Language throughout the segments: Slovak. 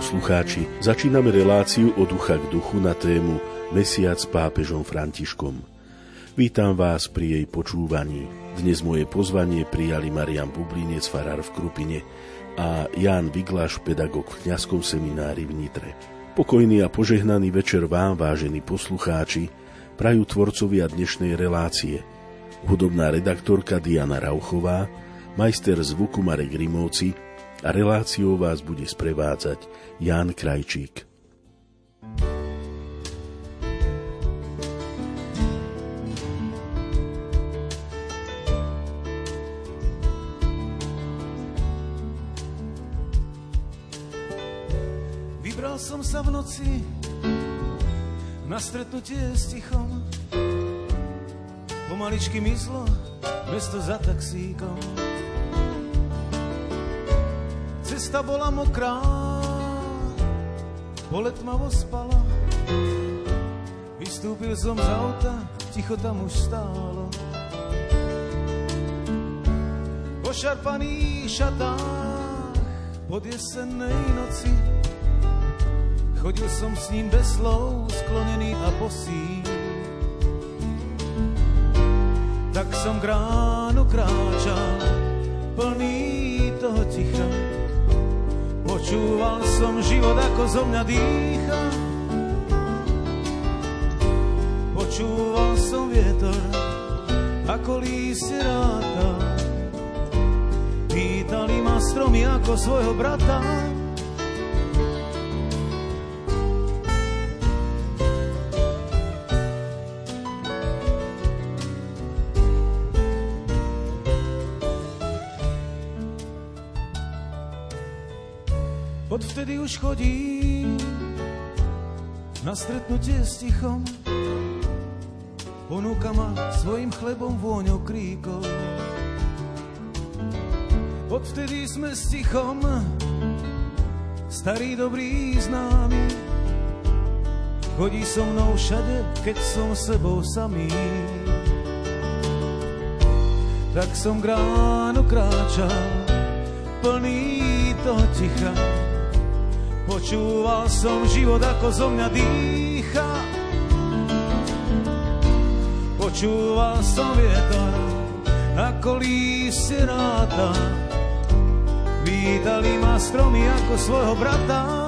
poslucháči, začíname reláciu od ducha k duchu na tému Mesiac s pápežom Františkom. Vítam vás pri jej počúvaní. Dnes moje pozvanie prijali Marian Bublinec, farár v Krupine a Ján Vigláš, pedagóg v kňazskom seminári v Nitre. Pokojný a požehnaný večer vám, vážení poslucháči, prajú tvorcovia dnešnej relácie. Hudobná redaktorka Diana Rauchová, majster zvuku Marek Rimovci a reláciou vás bude sprevádzať Ján Krajčík. Vybral som sa v noci na stretnutie s tichom. Pomaličky myslo, mesto za taxíkom cesta bola mokrá, pole tmavo spala. Vystúpil som z auta, ticho tam už stálo. Po šarpaných šatách pod jesennej noci Chodil som s ním bez slov, sklonený a bosý. Tak som k ránu kráčal, plný. Počúval som život, ako zo mňa dýcha. Počúval som vietor, ako lístie ráta. Pýtali ma stromy ako svojho brata. Odvtedy už chodím na stretnutie s tichom. Ponúka ma svojim chlebom vôňou kríkov. Odvtedy sme s tichom starý dobrý známy. Chodí so mnou všade, keď som sebou samý. Tak som k ránu kráčal, plný toho ticha Počúval som život, ako zo mňa dýcha. Počúval som vietor, ako lístie ráta. Vítali ma stromy ako svojho brata.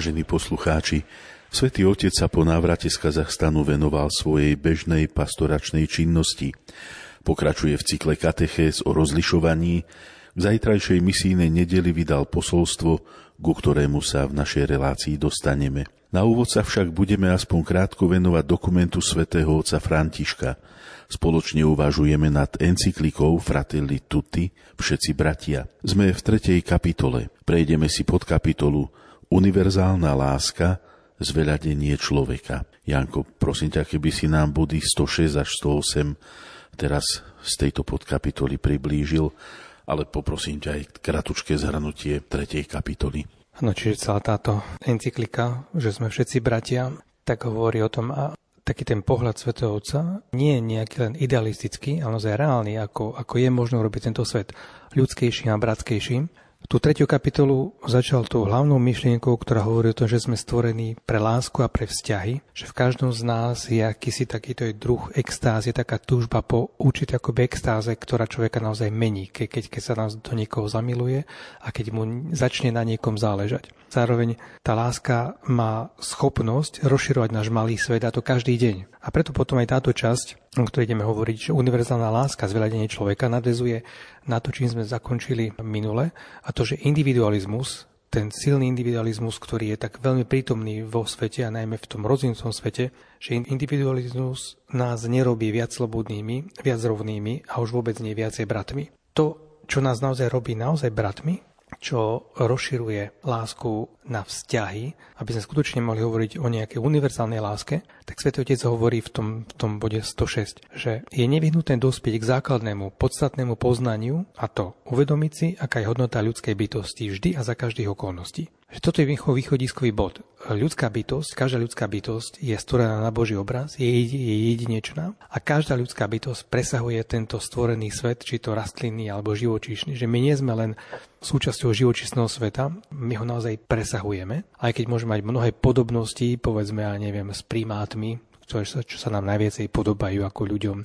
Vážení poslucháči, Svetý Otec sa po návrate z Kazachstanu venoval svojej bežnej pastoračnej činnosti. Pokračuje v cykle katechéz o rozlišovaní. K zajtrajšej misijnej nedeli vydal posolstvo, ku ktorému sa v našej relácii dostaneme. Na úvod sa však budeme aspoň krátko venovať dokumentu svätého otca Františka. Spoločne uvažujeme nad encyklikou Fratelli Tutti, všetci bratia. Sme v tretej kapitole. Prejdeme si pod kapitolu univerzálna láska, zveľadenie človeka. Janko, prosím ťa, keby si nám body 106 až 108 teraz z tejto podkapitoly priblížil, ale poprosím ťa aj kratučké zhrnutie tretej kapitoly. No, čiže celá táto encyklika, že sme všetci bratia, tak hovorí o tom, a taký ten pohľad svätého Otca nie je nejaký len idealistický, ale naozaj reálny, ako, ako je možno robiť tento svet ľudskejším a bratskejším. Tú tretiu kapitolu začal tou hlavnou myšlienkou, ktorá hovorí o tom, že sme stvorení pre lásku a pre vzťahy, že v každom z nás je akýsi takýto druh extázy, taká túžba po určitej akoby extáze, ktorá človeka naozaj mení, keď, keď sa nás do niekoho zamiluje a keď mu začne na niekom záležať. Zároveň tá láska má schopnosť rozširovať náš malý svet a to každý deň. A preto potom aj táto časť o ktorej ideme hovoriť, že univerzálna láska, zveľadenie človeka nadvezuje na to, čím sme zakončili minule a to, že individualizmus ten silný individualizmus, ktorý je tak veľmi prítomný vo svete a najmä v tom rozvinutom svete, že individualizmus nás nerobí viac slobodnými, viac rovnými a už vôbec nie viacej bratmi. To, čo nás naozaj robí naozaj bratmi, čo rozširuje lásku na vzťahy, aby sme skutočne mohli hovoriť o nejakej univerzálnej láske, tak Svetý Otec hovorí v tom, v tom bode 106, že je nevyhnutné dospieť k základnému, podstatnému poznaniu a to uvedomiť si, aká je hodnota ľudskej bytosti vždy a za každých okolností. Že toto je východiskový bod. Ľudská bytosť, každá ľudská bytosť je stvorená na Boží obraz, je, je jedinečná a každá ľudská bytosť presahuje tento stvorený svet, či to rastlinný alebo živočíšny. Že my nie sme len súčasťou živočíšneho sveta, my ho naozaj presahujeme, aj keď môžeme mať mnohé podobnosti, povedzme, ja neviem, s primátmi, ktoré sa, čo sa nám najviacej podobajú ako ľuďom,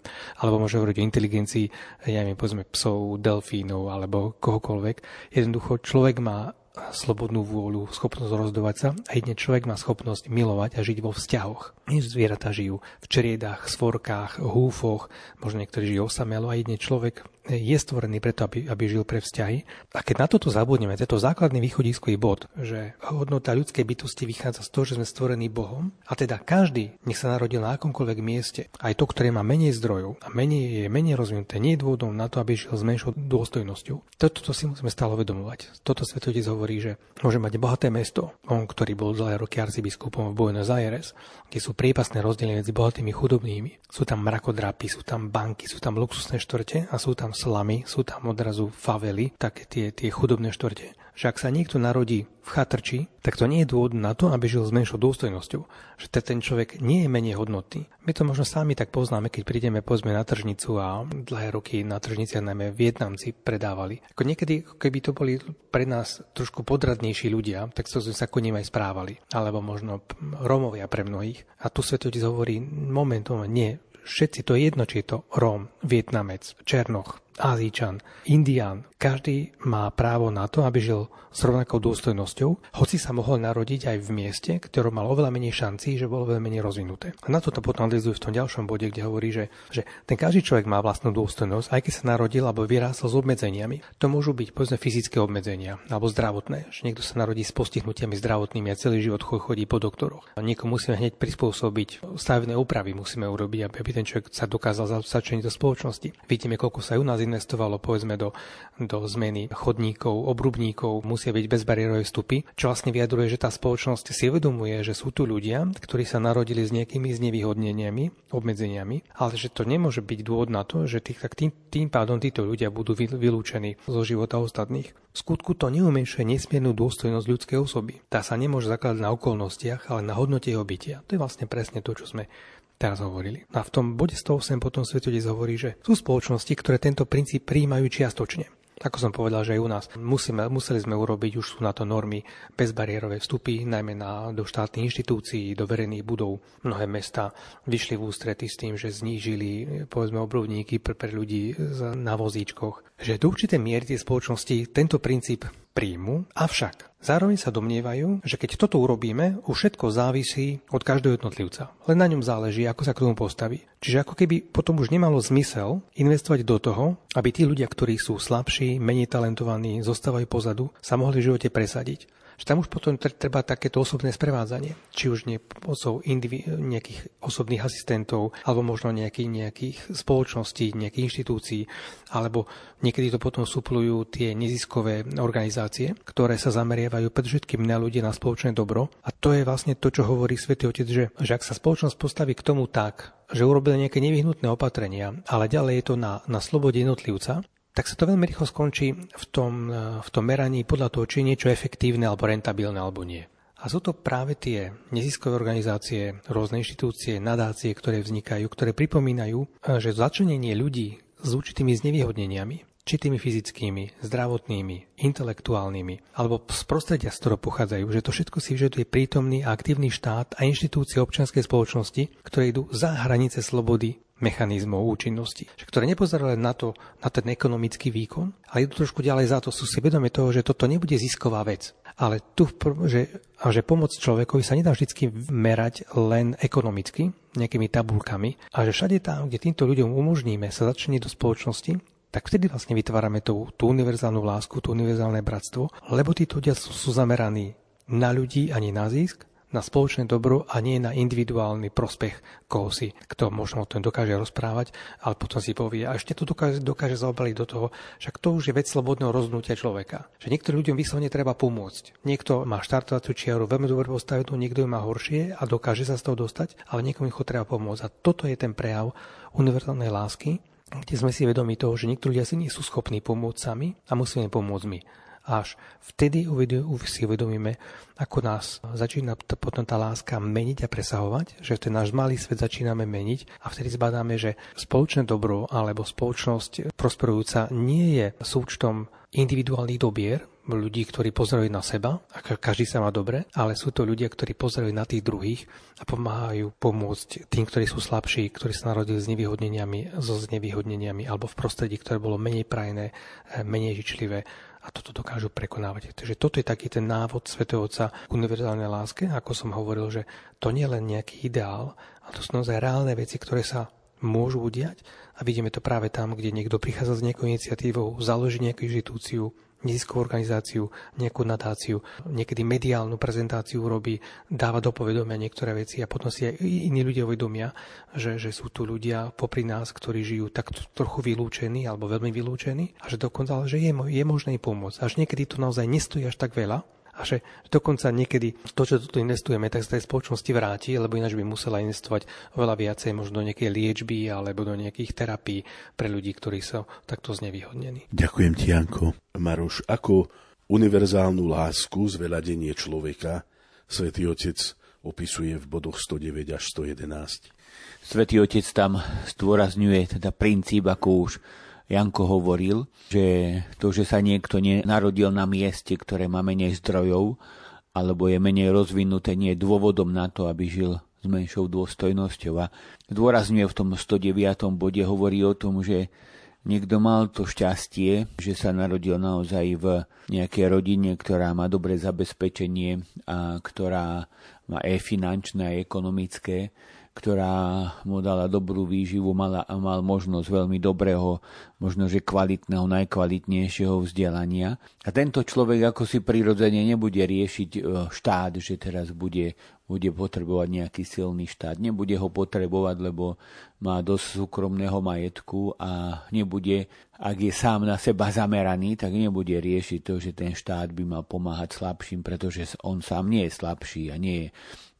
alebo môžeme hovoriť o inteligencii, ja neviem, povedzme psov, delfínov alebo kohokoľvek. Jednoducho človek má slobodnú vôľu, schopnosť rozdovať sa a jedne človek má schopnosť milovať a žiť vo vzťahoch. Zvieratá žijú v čriedách, svorkách, húfoch, možno niektorí žijú osamelo a jedne človek je stvorený preto, aby, aby žil pre vzťahy. A keď na toto zabudneme, to základný východiskový bod, že hodnota ľudskej bytosti vychádza z toho, že sme stvorení Bohom, a teda každý, nech sa narodil na akomkoľvek mieste, aj to, ktoré má menej zdrojov a menej, je menej rozvinuté, nie je dôvodom na to, aby žil s menšou dôstojnosťou. Toto to si musíme stále uvedomovať. Toto svetotec hovorí, že môže mať bohaté mesto, on, ktorý bol dlhé roky arcibiskupom v Buenos Aires, kde sú priepasné rozdiely medzi bohatými a chudobnými. Sú tam mrakodrapy, sú tam banky, sú tam luxusné štvrte a sú tam slamy, sú tam odrazu favely, také tie, tie chudobné štvrte že ak sa niekto narodí v chatrči, tak to nie je dôvod na to, aby žil s menšou dôstojnosťou. Že ten človek nie je menej hodnotný. My to možno sami tak poznáme, keď prídeme pozme na tržnicu a dlhé roky na tržnici najmä Vietnamci predávali. Ako niekedy, keby to boli pre nás trošku podradnejší ľudia, tak sme sa ku nim aj správali. Alebo možno Rómovia pre mnohých. A tu svetotec hovorí, moment, moment, nie, všetci, to je jedno, či je to Róm, Vietnamec, Černoch, Azíčan, Indián, každý má právo na to, aby žil s rovnakou dôstojnosťou, hoci sa mohol narodiť aj v mieste, ktoré mal oveľa menej šancí, že bolo veľa menej rozvinuté. A na to to potom analizuje v tom ďalšom bode, kde hovorí, že, že ten každý človek má vlastnú dôstojnosť, aj keď sa narodil alebo vyrástol s obmedzeniami. To môžu byť povedzme fyzické obmedzenia alebo zdravotné, že niekto sa narodí s postihnutiami zdravotnými a celý život chodí po doktoroch. A niekomu musíme hneď prispôsobiť stavebné úpravy, musíme urobiť, aby ten človek sa dokázal začleniť do spoločnosti. Vidíme, koľko sa aj u nás investovalo povedzme do, do zmeny chodníkov, obrubníkov, musia byť bezbariérové vstupy, čo vlastne vyjadruje, že tá spoločnosť si uvedomuje, že sú tu ľudia, ktorí sa narodili s nejakými znevýhodneniami, obmedzeniami, ale že to nemôže byť dôvod na to, že tých, tak tým, tým pádom títo ľudia budú vylúčení zo života ostatných. V skutku to neumenšuje nesmiernu dôstojnosť ľudskej osoby. Tá sa nemôže zakladať na okolnostiach, ale na hodnote jeho bytia. To je vlastne presne to, čo sme teraz hovorili. A v tom bode 108 potom svetotec hovorí, že sú spoločnosti, ktoré tento princíp prijímajú čiastočne. Ako som povedal, že aj u nás musíme, museli sme urobiť, už sú na to normy, bezbariérové vstupy, najmä na, do štátnych inštitúcií, do verejných budov. Mnohé mesta vyšli v ústrety s tým, že znížili povedzme obrubníky pre, pre ľudí na vozíčkoch. Že do určitej miery tie spoločnosti tento princíp príjmu, avšak zároveň sa domnievajú, že keď toto urobíme, už všetko závisí od každého jednotlivca. Len na ňom záleží, ako sa k tomu postaví. Čiže ako keby potom už nemalo zmysel investovať do toho, aby tí ľudia, ktorí sú slabší, menej talentovaní, zostávajú pozadu, sa mohli v živote presadiť že tam už potom treba takéto osobné sprevádzanie. Či už nie osob, indivi- nejakých osobných asistentov, alebo možno nejaký, nejakých spoločností, nejakých inštitúcií, alebo niekedy to potom suplujú tie neziskové organizácie, ktoré sa zameriavajú predovšetkým na ľudí na spoločné dobro. A to je vlastne to, čo hovorí Svetý Otec, že, že ak sa spoločnosť postaví k tomu tak, že urobili nejaké nevyhnutné opatrenia, ale ďalej je to na, na slobode jednotlivca, tak sa to veľmi rýchlo skončí v tom, v tom meraní podľa toho, či je niečo efektívne alebo rentabilné alebo nie. A sú to práve tie neziskové organizácie, rôzne inštitúcie, nadácie, ktoré vznikajú, ktoré pripomínajú, že začlenenie ľudí s určitými znevýhodneniami, či tými fyzickými, zdravotnými, intelektuálnymi, alebo z prostredia, z ktorého pochádzajú, že to všetko si vyžaduje prítomný a aktívny štát a inštitúcie občianskej spoločnosti, ktoré idú za hranice slobody mechanizmov účinnosti, ktoré nepozerali len na, to, na ten ekonomický výkon, ale idú trošku ďalej za to, sú si vedomi toho, že toto nebude zisková vec. Ale tu, že, a že pomoc človekovi sa nedá vždy merať len ekonomicky, nejakými tabulkami, a že všade tam, kde týmto ľuďom umožníme sa začniť do spoločnosti, tak vtedy vlastne vytvárame tú, tú univerzálnu lásku, tú univerzálne bratstvo, lebo títo ľudia sú, sú zameraní na ľudí ani na zisk, na spoločné dobro a nie na individuálny prospech koho si, kto možno o tom dokáže rozprávať, ale potom si povie, a ešte to dokáže, dokáže zaobaliť do toho, však to už je vec slobodného rozhodnutia človeka. Že niektorým ľuďom vyslovene treba pomôcť. Niekto má štartovaciu čiaru veľmi dobre postavenú, niekto ju má horšie a dokáže sa z toho dostať, ale niekomu ho treba pomôcť. A toto je ten prejav univerzálnej lásky, kde sme si vedomi toho, že niektorí ľudia si nie sú schopní pomôcť sami a musíme pomôcť my. Až vtedy si uvedomíme, ako nás začína potom tá láska meniť a presahovať, že ten náš malý svet začíname meniť a vtedy zbadáme, že spoločné dobro alebo spoločnosť prosperujúca nie je súčtom individuálnych dobier, ľudí, ktorí pozerajú na seba a každý sa má dobre, ale sú to ľudia, ktorí pozerajú na tých druhých a pomáhajú pomôcť tým, ktorí sú slabší, ktorí sa narodili s nevyhodneniami, so znevýhodneniami alebo v prostredí, ktoré bolo menej prajné, eh, menej žičlivé a toto dokážu prekonávať. Takže toto je taký ten návod svätého Otca k univerzálnej láske, ako som hovoril, že to nie je len nejaký ideál, ale to sú naozaj reálne veci, ktoré sa môžu udiať a vidíme to práve tam, kde niekto prichádza s nejakou iniciatívou, založí nejakú inštitúciu, neziskovú organizáciu, nejakú nadáciu, niekedy mediálnu prezentáciu robí, dáva do povedomia niektoré veci a potom si aj iní ľudia uvedomia, že, že sú tu ľudia popri nás, ktorí žijú tak trochu vylúčení alebo veľmi vylúčení a že dokonca že je, je možné im pomôcť. Až niekedy to naozaj nestojí až tak veľa, a že dokonca niekedy to, čo tu investujeme, tak sa tej spoločnosti vráti, lebo ináč by musela investovať oveľa viacej možno do nejakej liečby alebo do nejakých terapií pre ľudí, ktorí sú takto znevýhodnení. Ďakujem ti, Janko. Maroš, ako univerzálnu lásku, zveľadenie človeka, svätý Otec opisuje v bodoch 109 až 111. Svetý Otec tam stôrazňuje teda princíp, ako už Janko hovoril, že to, že sa niekto nenarodil na mieste, ktoré má menej zdrojov, alebo je menej rozvinuté, nie je dôvodom na to, aby žil s menšou dôstojnosťou. A dôrazňuje v tom 109. bode, hovorí o tom, že niekto mal to šťastie, že sa narodil naozaj v nejakej rodine, ktorá má dobré zabezpečenie a ktorá má aj finančné a ekonomické ktorá mu dala dobrú výživu, mala, mal možnosť veľmi dobrého, možno že kvalitného, najkvalitnejšieho vzdelania. A tento človek ako si prirodzene nebude riešiť e, štát, že teraz bude, bude potrebovať nejaký silný štát. Nebude ho potrebovať, lebo má dosť súkromného majetku a nebude, ak je sám na seba zameraný, tak nebude riešiť to, že ten štát by mal pomáhať slabším, pretože on sám nie je slabší a nie je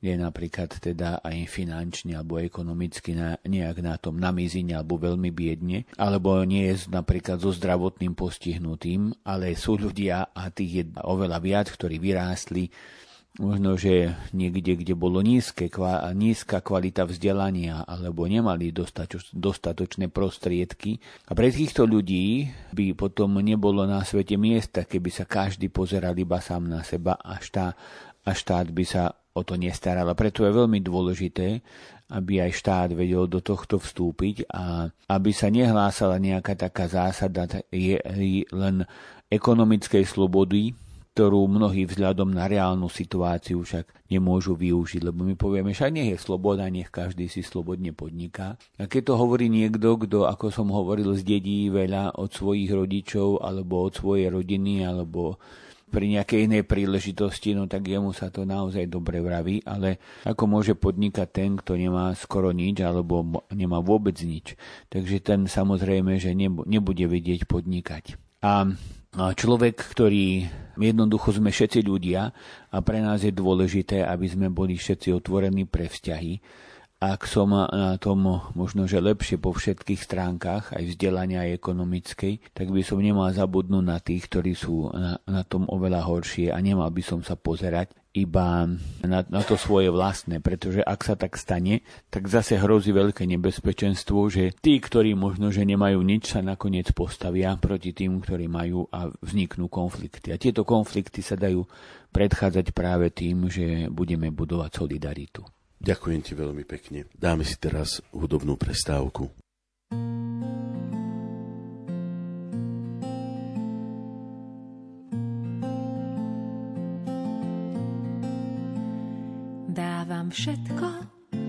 je napríklad teda aj finančne alebo ekonomicky na, nejak na tom na mizine alebo veľmi biedne, alebo nie je napríklad so zdravotným postihnutým, ale sú ľudia a tých je oveľa viac, ktorí vyrástli možno, že niekde, kde bolo nízke, kva, nízka kvalita vzdelania alebo nemali dostatoč, dostatočné prostriedky. A pre týchto ľudí by potom nebolo na svete miesta, keby sa každý pozeral iba sám na seba a štát, a štát by sa o to nestarala. Preto je veľmi dôležité, aby aj štát vedel do tohto vstúpiť a aby sa nehlásala nejaká taká zásada je len ekonomickej slobody, ktorú mnohí vzhľadom na reálnu situáciu však nemôžu využiť, lebo my povieme, že nie je sloboda, nech každý si slobodne podniká. A keď to hovorí niekto, kto, ako som hovoril, zdedí veľa od svojich rodičov, alebo od svojej rodiny, alebo pri nejakej inej príležitosti, no tak jemu sa to naozaj dobre vraví, ale ako môže podnikať ten, kto nemá skoro nič alebo nemá vôbec nič. Takže ten samozrejme, že nebude vedieť podnikať. A človek, ktorý jednoducho sme všetci ľudia a pre nás je dôležité, aby sme boli všetci otvorení pre vzťahy, ak som na tom možno, že lepšie po všetkých stránkach, aj vzdelania aj ekonomickej, tak by som nemal zabudnúť na tých, ktorí sú na, na tom oveľa horšie a nemal by som sa pozerať iba na, na to svoje vlastné, pretože ak sa tak stane, tak zase hrozí veľké nebezpečenstvo, že tí, ktorí možno, že nemajú nič, sa nakoniec postavia proti tým, ktorí majú a vzniknú konflikty. A tieto konflikty sa dajú predchádzať práve tým, že budeme budovať solidaritu. Ďakujem ti veľmi pekne. Dáme si teraz hudobnú prestávku. Dávam všetko,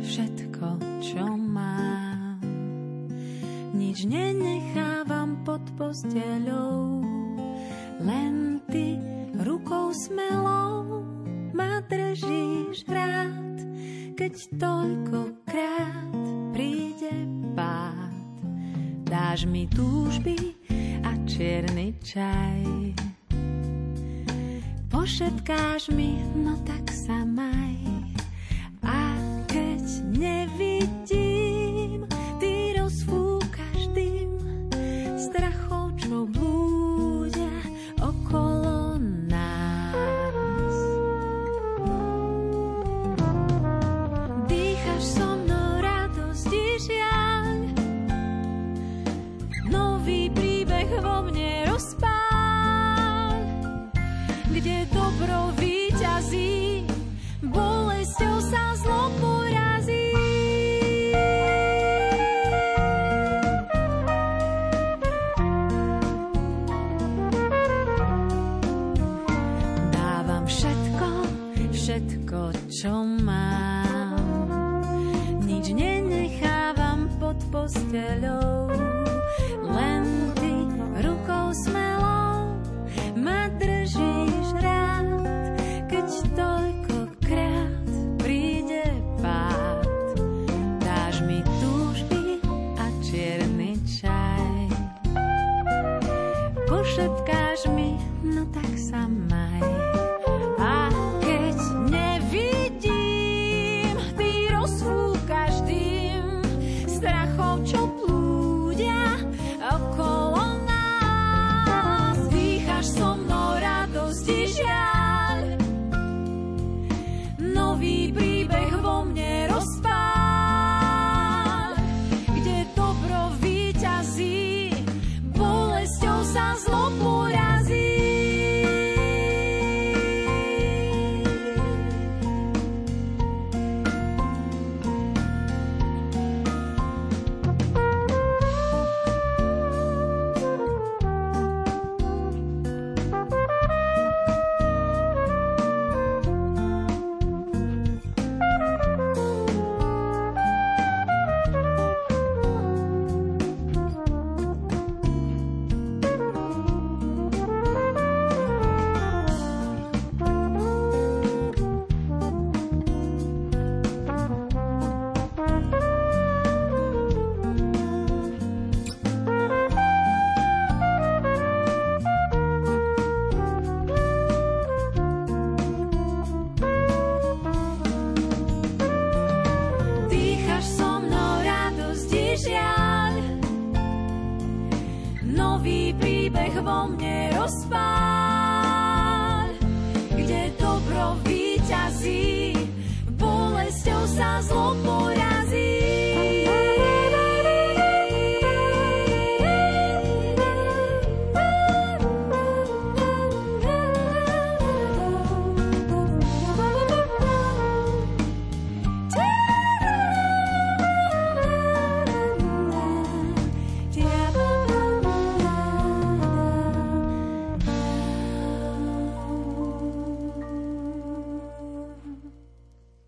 všetko, čo mám. Nič nenechávam pod posteľou, len ty rukou smelou ma držíš rád, keď toľkokrát príde pád. Dáš mi túžby a čierny čaj. Pošetkáš mi, no tak sa maj. A keď nevidím, ty rozfúkaš dym strachov, posteľou,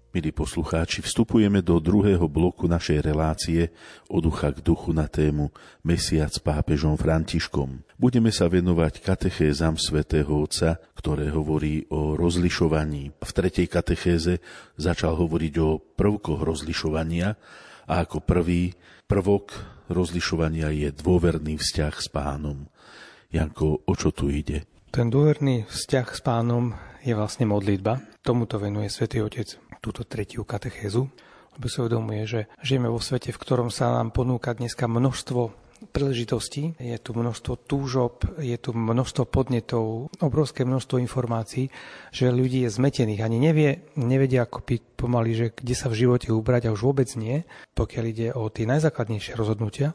Milí poslucháči, vstupujeme do druhého bloku našej relácie od ducha k duchu na tému Mesiac s pápežom Františkom. Budeme sa venovať katechézam svätého Otca, ktoré hovorí o rozlišovaní. V tretej katechéze začal hovoriť o prvkoch rozlišovania a ako prvý prvok rozlišovania je dôverný vzťah s pánom. Janko, o čo tu ide? Ten dôverný vzťah s pánom je vlastne modlitba. Tomuto venuje svätý Otec túto tretiu katechézu, lebo si uvedomuje, že žijeme vo svete, v ktorom sa nám ponúka dneska množstvo príležitostí, je tu množstvo túžob, je tu množstvo podnetov, obrovské množstvo informácií, že ľudí je zmetených, ani nevie, nevedia ako byť pomaly, že kde sa v živote ubrať a už vôbec nie, pokiaľ ide o tie najzákladnejšie rozhodnutia,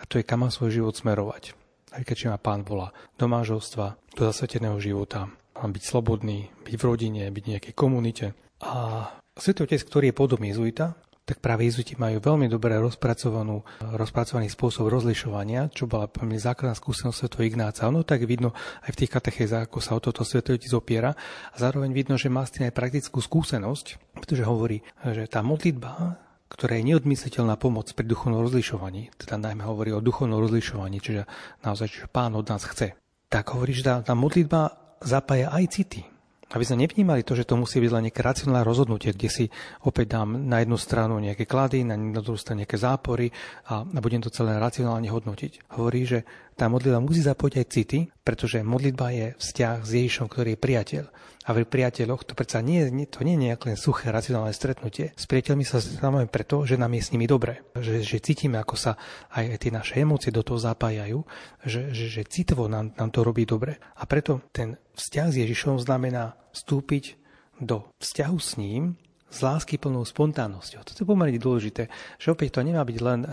a to je kam má svoj život smerovať. Aj keď ma pán volá do manželstva, do zasveteného života, byť slobodný, byť v rodine, byť v nejakej komunite. A Svetý Otec, ktorý je podobný jezuita, tak práve jezuiti majú veľmi dobre rozpracovanú, rozpracovaný spôsob rozlišovania, čo bola veľmi základná skúsenosť Sv. Ignáca. Ono tak vidno aj v tých katechézach, ako sa o toto Sv. Otec opiera. A zároveň vidno, že má s tým aj praktickú skúsenosť, pretože hovorí, že tá modlitba, ktorá je neodmysliteľná pomoc pri duchovnom rozlišovaní, teda najmä hovorí o duchovnom rozlišovaní, čiže naozaj, že pán od nás chce, tak hovorí, že tá, tá modlitba zapája aj city. Aby sme nevnímali to, že to musí byť len nejaké racionálne rozhodnutie, kde si opäť dám na jednu stranu nejaké klady, na druhú stranu nejaké zápory a, a budem to celé racionálne hodnotiť. Hovorí, že tá modlitba musí zapojiť aj city, pretože modlitba je vzťah s Ježišom, ktorý je priateľ. A pri priateľoch to predsa nie, to nie je nejaké len suché racionálne stretnutie. S priateľmi sa stretávame preto, že nám je s nimi dobre. Že, že cítime, ako sa aj tie naše emócie do toho zapájajú, že, že, že citovo nám, nám to robí dobre. A preto ten vzťah s Ježišom znamená vstúpiť do vzťahu s ním s lásky plnou spontánnosťou. Toto je pomerne dôležité, že opäť to nemá byť len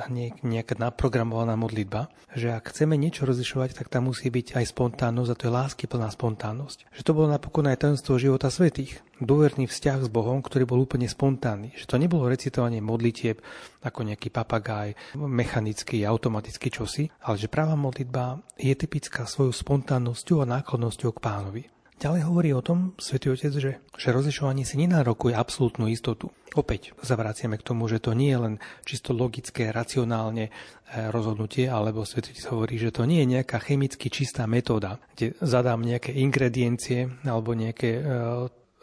nejaká naprogramovaná modlitba, že ak chceme niečo rozlišovať, tak tam musí byť aj spontánnosť a to je lásky plná spontánnosť. Že to bolo napokon aj tajomstvo života svetých. Dôverný vzťah s Bohom, ktorý bol úplne spontánny. Že to nebolo recitovanie modlitieb ako nejaký papagaj, mechanický, automatický čosi, ale že práva modlitba je typická svojou spontánnosťou a nákladnosťou k pánovi. Ďalej hovorí o tom Svetý Otec, že, že rozlišovanie si nenárokuje absolútnu istotu. Opäť zavraciame k tomu, že to nie je len čisto logické, racionálne e, rozhodnutie, alebo Svetý Otec hovorí, že to nie je nejaká chemicky čistá metóda, kde zadám nejaké ingrediencie alebo nejaké e,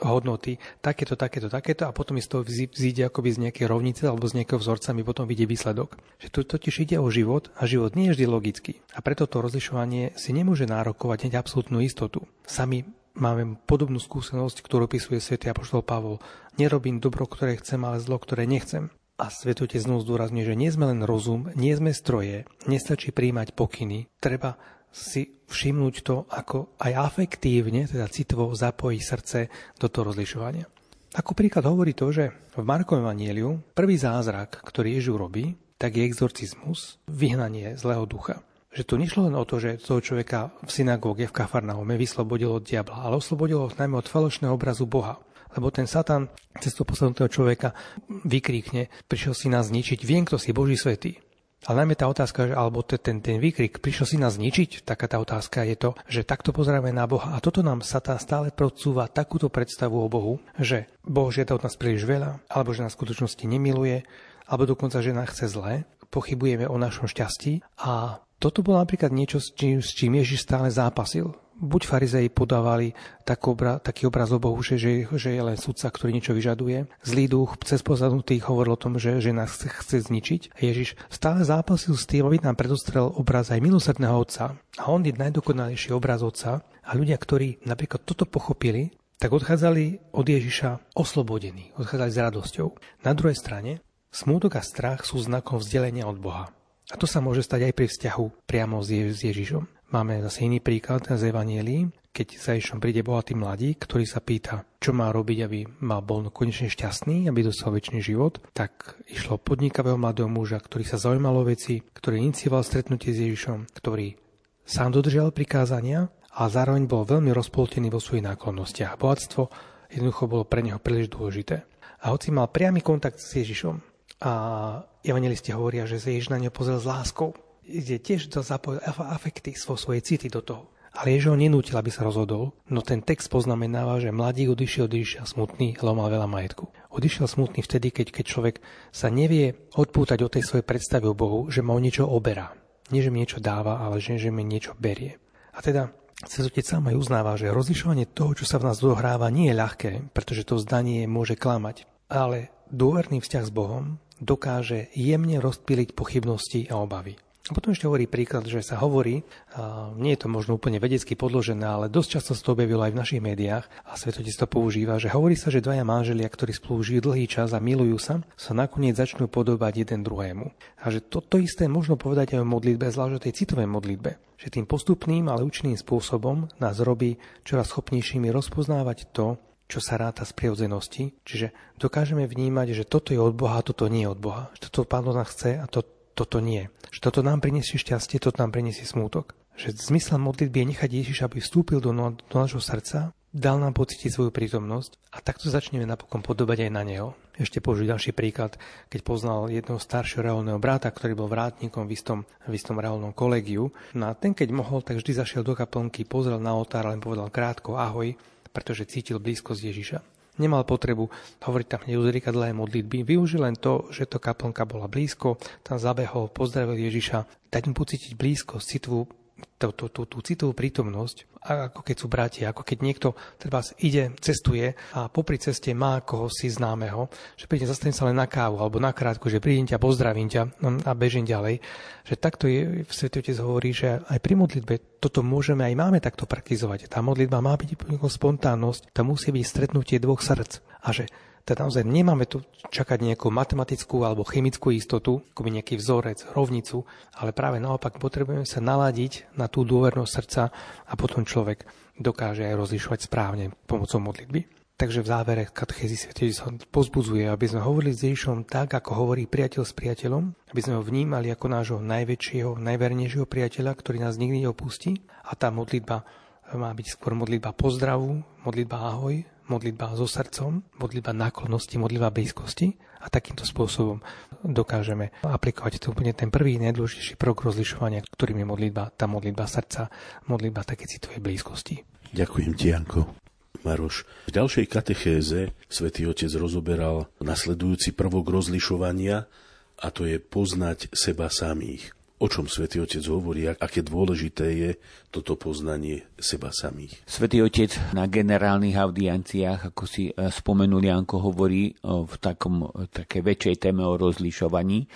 hodnoty, takéto, takéto, takéto a potom z toho vzíde akoby z nejakej rovnice alebo z nejakého vzorca mi potom vidie výsledok. Že tu totiž ide o život a život nie je vždy logický. A preto to rozlišovanie si nemôže nárokovať hneď absolútnu istotu. Sami máme podobnú skúsenosť, ktorú opisuje svätý Apoštol Pavol. Nerobím dobro, ktoré chcem, ale zlo, ktoré nechcem. A Svetotec znovu zdôrazňuje, že nie sme len rozum, nie sme stroje, nestačí príjmať pokyny, treba si všimnúť to, ako aj afektívne, teda citvo zapojí srdce do toho rozlišovania. Ako príklad hovorí to, že v Markovom Evangeliu prvý zázrak, ktorý Ježiš robí, tak je exorcizmus, vyhnanie zlého ducha že tu nešlo len o to, že toho človeka v synagóge v Kafarnaume vyslobodil od diabla, ale oslobodil ho najmä od falošného obrazu Boha. Lebo ten Satan cez toho posledného človeka vykríkne, prišiel si nás zničiť, viem, kto si Boží svetý. Ale najmä tá otázka, že, alebo ten, ten výkrik, prišiel si nás zničiť, taká tá otázka je to, že takto pozeráme na Boha. A toto nám Satan stále procúva takúto predstavu o Bohu, že Boh žiada od nás príliš veľa, alebo že nás v skutočnosti nemiluje, alebo dokonca, že nás chce zle, pochybujeme o našom šťastí a toto bolo napríklad niečo, s čím, s čím Ježiš stále zápasil. Buď farizei podávali taký, obra, taký obraz o Bohu, že, že, že je len sudca, ktorý niečo vyžaduje. Zlý duch cez pozadnutých hovoril o tom, že, že nás chce, zničiť. Ježiš stále zápasil s tým, aby nám predostrel obraz aj milosrdného otca. A on je najdokonalejší obraz otca. A ľudia, ktorí napríklad toto pochopili, tak odchádzali od Ježiša oslobodení, odchádzali s radosťou. Na druhej strane, smútok a strach sú znakom vzdelenia od Boha. A to sa môže stať aj pri vzťahu priamo s, Je- s Ježišom. Máme zase iný príklad z Evanielii, keď sa Ježišom príde bohatý mladík, ktorý sa pýta, čo má robiť, aby mal bol konečne šťastný, aby dostal väčší život, tak išlo podnikavého mladého muža, ktorý sa zaujímal o veci, ktorý inicioval stretnutie s Ježišom, ktorý sám dodržal prikázania a zároveň bol veľmi rozpoltený vo svojich náklonnostiach. Bohatstvo jednoducho bolo pre neho príliš dôležité. A hoci mal priamy kontakt s Ježišom a evangelisti hovoria, že Ježiš na ňo pozrel s láskou. Ide tiež to zapojil afekty, svo svoje city do toho. Ale Ježiš ho nenútil, aby sa rozhodol, no ten text poznamenáva, že mladík odišiel, odišiel smutný, lebo mal veľa majetku. Odišiel smutný vtedy, keď, keď človek sa nevie odpútať od tej svojej predstavy o Bohu, že ma o niečo oberá. Nie, že mi niečo dáva, ale že, že mi niečo berie. A teda Cez Otec sám aj uznáva, že rozlišovanie toho, čo sa v nás dohráva, nie je ľahké, pretože to zdanie môže klamať. Ale dôverný vzťah s Bohom dokáže jemne rozpíliť pochybnosti a obavy. A potom ešte hovorí príklad, že sa hovorí, nie je to možno úplne vedecky podložené, ale dosť často sa to objavilo aj v našich médiách a svetotec to používa, že hovorí sa, že dvaja manželia, ktorí spolu žijú dlhý čas a milujú sa, sa nakoniec začnú podobať jeden druhému. A že toto isté možno povedať aj o modlitbe, zvlášť o tej citovej modlitbe. Že tým postupným, ale účinným spôsobom nás robí čoraz schopnejšími rozpoznávať to, čo sa ráta z prirodzenosti. Čiže dokážeme vnímať, že toto je od Boha a toto nie je od Boha. Že toto Pán od chce a to, toto nie. Že toto nám priniesie šťastie, toto nám priniesie smútok. Že zmyslom modlitby je nechať Ježiš, aby vstúpil do, do nášho srdca, dal nám pocítiť svoju prítomnosť a takto začneme napokon podobať aj na Neho. Ešte použiť ďalší príklad, keď poznal jedného staršieho reálneho brata, ktorý bol vrátnikom v istom, v istom reálnom kolegiu. No a ten, keď mohol, tak vždy zašiel do kaplnky, pozrel na oltár, len povedal krátko ahoj, pretože cítil blízkosť Ježiša. Nemal potrebu hovoriť tam hneď modlitby. Využil len to, že to kaplnka bola blízko, tam zabehol, pozdravil Ježiša, dať mu pocítiť blízkosť, citovú tú, tú, tú, tú citovú prítomnosť, ako keď sú bratia, ako keď niekto teda ide, cestuje a popri ceste má koho si známeho, že príde, zastavím sa len na kávu alebo na krátku, že prídem ťa, pozdravím ťa no, a bežím ďalej. Že takto je, v Svetý Otec hovorí, že aj pri modlitbe toto môžeme aj máme takto praktizovať. Tá modlitba má byť spontánnosť, tam musí byť stretnutie dvoch srdc. A že teda naozaj nemáme tu čakať nejakú matematickú alebo chemickú istotu, ako nejaký vzorec, rovnicu, ale práve naopak potrebujeme sa naladiť na tú dôvernosť srdca a potom človek dokáže aj rozlišovať správne pomocou modlitby. Takže v závere katechézy Svetej sa pozbudzuje, aby sme hovorili s Ježišom tak, ako hovorí priateľ s priateľom, aby sme ho vnímali ako nášho najväčšieho, najvernejšieho priateľa, ktorý nás nikdy neopustí. A tá modlitba má byť skôr modlitba pozdravu, modlitba ahoj, modlitba so srdcom, modlitba náklonnosti, modlitba blízkosti a takýmto spôsobom dokážeme aplikovať to úplne ten prvý najdôležitejší prok rozlišovania, ktorým je modlitba, tá modlitba srdca, modlitba také citovej blízkosti. Ďakujem ti, Janko. Maroš. V ďalšej katechéze svätý Otec rozoberal nasledujúci prvok rozlišovania a to je poznať seba samých o čom svätý Otec hovorí, aké dôležité je toto poznanie seba samých. Svetý Otec na generálnych audienciách, ako si eh, spomenul Janko, hovorí v takom, také väčšej téme o rozlišovaní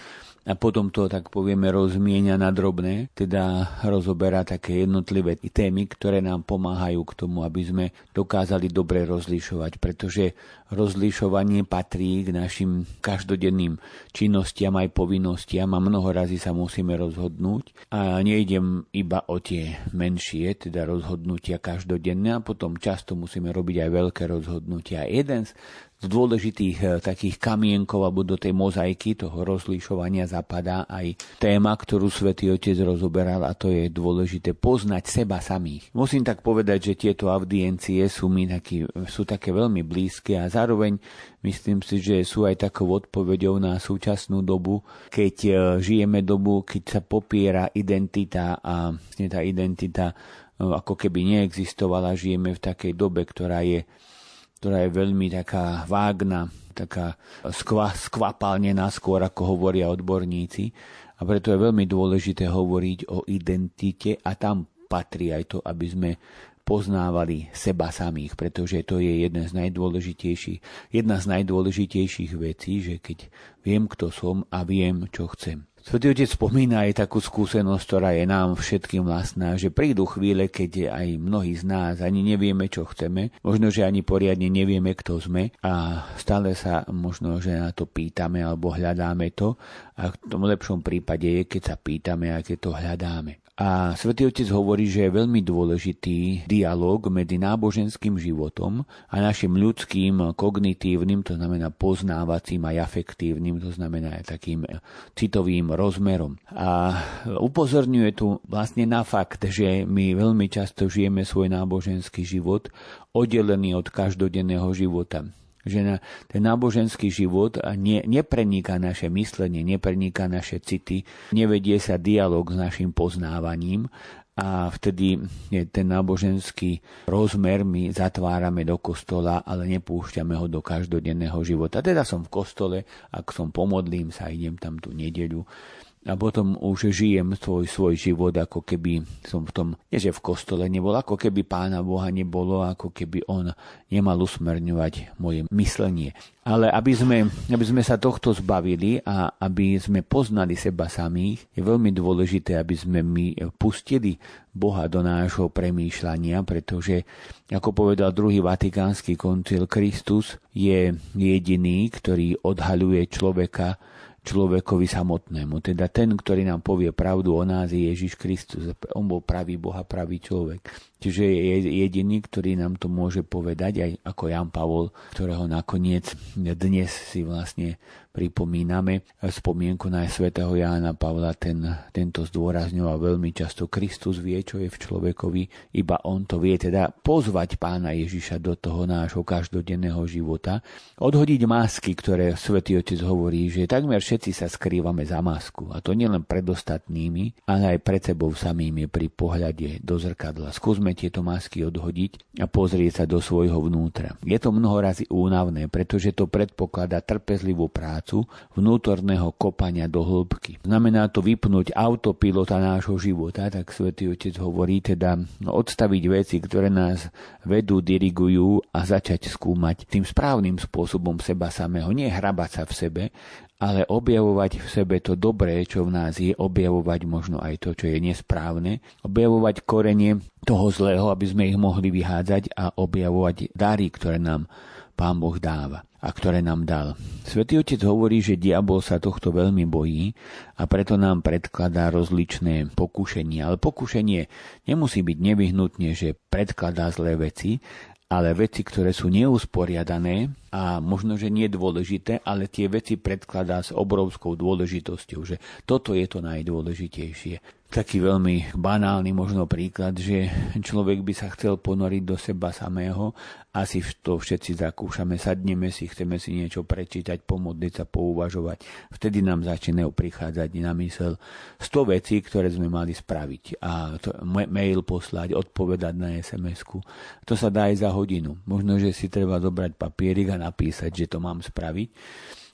a potom to, tak povieme, rozmienia na drobné, teda rozoberá také jednotlivé témy, ktoré nám pomáhajú k tomu, aby sme dokázali dobre rozlišovať, pretože rozlišovanie patrí k našim každodenným činnostiam aj povinnostiam a mnoho razy sa musíme rozhodnúť a nejdem iba o tie menšie, teda rozhodnutia každodenné a potom často musíme robiť aj veľké rozhodnutia. Jeden z z dôležitých eh, takých kamienkov alebo do tej mozaiky toho rozlišovania zapadá aj téma, ktorú svätý Otec rozoberal a to je dôležité poznať seba samých. Musím tak povedať, že tieto audiencie sú mi taký, sú také veľmi blízke a zároveň myslím si, že sú aj takou odpoveďou na súčasnú dobu, keď eh, žijeme dobu, keď sa popiera identita a vlastne tá identita eh, ako keby neexistovala, žijeme v takej dobe, ktorá je ktorá je veľmi taká vágna, taká skva, skvapalnená skôr, ako hovoria odborníci. A preto je veľmi dôležité hovoriť o identite a tam patrí aj to, aby sme poznávali seba samých, pretože to je jedna z najdôležitejších, jedna z najdôležitejších vecí, že keď viem, kto som a viem, čo chcem. Svetý Otec spomína aj takú skúsenosť, ktorá je nám všetkým vlastná, že prídu chvíle, keď aj mnohí z nás ani nevieme, čo chceme, možno, že ani poriadne nevieme, kto sme. A stále sa možno, že na to pýtame alebo hľadáme to. A v tom lepšom prípade je, keď sa pýtame a keď to hľadáme. A svätý Otec hovorí, že je veľmi dôležitý dialog medzi náboženským životom a našim ľudským kognitívnym, to znamená poznávacím a afektívnym, to znamená aj takým citovým rozmerom. A upozorňuje tu vlastne na fakt, že my veľmi často žijeme svoj náboženský život oddelený od každodenného života že na ten náboženský život ne, nepreniká naše myslenie, nepreniká naše city, nevedie sa dialog s našim poznávaním a vtedy ten náboženský rozmer my zatvárame do kostola, ale nepúšťame ho do každodenného života. Teda som v kostole, ak som pomodlím sa, idem tam tú nedeľu, a potom už žijem svoj, svoj život, ako keby som v tom, nie že v kostole nebol, ako keby pána Boha nebolo, ako keby on nemal usmerňovať moje myslenie. Ale aby sme, aby sme sa tohto zbavili a aby sme poznali seba samých, je veľmi dôležité, aby sme my pustili Boha do nášho premýšľania, pretože, ako povedal druhý vatikánsky koncil, Kristus je jediný, ktorý odhaľuje človeka človekovi samotnému. Teda ten, ktorý nám povie pravdu o nás, je Ježiš Kristus. On bol pravý Boh a pravý človek. Čiže je jediný, ktorý nám to môže povedať, aj ako Jan Pavol, ktorého nakoniec dnes si vlastne pripomíname spomienku na svätého Jána Pavla, ten, tento zdôrazňoval veľmi často. Kristus vie, čo je v človekovi, iba on to vie, teda pozvať pána Ježiša do toho nášho každodenného života, odhodiť masky, ktoré svätý Otec hovorí, že takmer všetci sa skrývame za masku. A to nielen pred ostatnými, ale aj pred sebou samými pri pohľade do zrkadla. Skúsme tieto masky odhodiť a pozrieť sa do svojho vnútra. Je to mnoho razy únavné, pretože to predpokladá trpezlivú prácu vnútorného kopania do hĺbky. Znamená to vypnúť autopilota nášho života, tak svätý Otec hovorí, teda odstaviť veci, ktoré nás vedú, dirigujú a začať skúmať tým správnym spôsobom seba samého. Nie hrabať sa v sebe, ale objavovať v sebe to dobré, čo v nás je, objavovať možno aj to, čo je nesprávne, objavovať korenie toho zlého, aby sme ich mohli vyhádzať a objavovať dary, ktoré nám Pán Boh dáva a ktoré nám dal. Svetý Otec hovorí, že diabol sa tohto veľmi bojí a preto nám predkladá rozličné pokušenie. Ale pokušenie nemusí byť nevyhnutne, že predkladá zlé veci, ale veci, ktoré sú neusporiadané a možno, že nie dôležité, ale tie veci predkladá s obrovskou dôležitosťou, že toto je to najdôležitejšie taký veľmi banálny možno príklad, že človek by sa chcel ponoriť do seba samého, asi to všetci zakúšame, sadneme si, chceme si niečo prečítať, pomodliť sa, pouvažovať. Vtedy nám začínajú prichádzať na mysel 100 vecí, ktoré sme mali spraviť a to, mail poslať, odpovedať na SMS-ku. To sa dá aj za hodinu. Možno, že si treba zobrať papierik a napísať, že to mám spraviť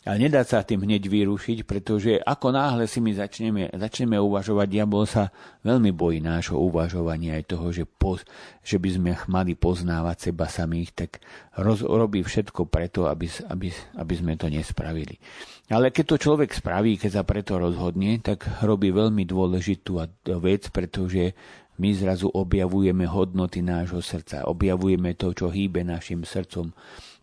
ale nedá sa tým hneď vyrušiť, pretože ako náhle si my začneme, začneme uvažovať, diabol sa veľmi bojí nášho uvažovania aj toho, že, poz, že by sme mali poznávať seba samých, tak roz, robí všetko preto, aby, aby, aby sme to nespravili. Ale keď to človek spraví, keď sa preto rozhodne, tak robí veľmi dôležitú vec, pretože my zrazu objavujeme hodnoty nášho srdca, objavujeme to, čo hýbe našim srdcom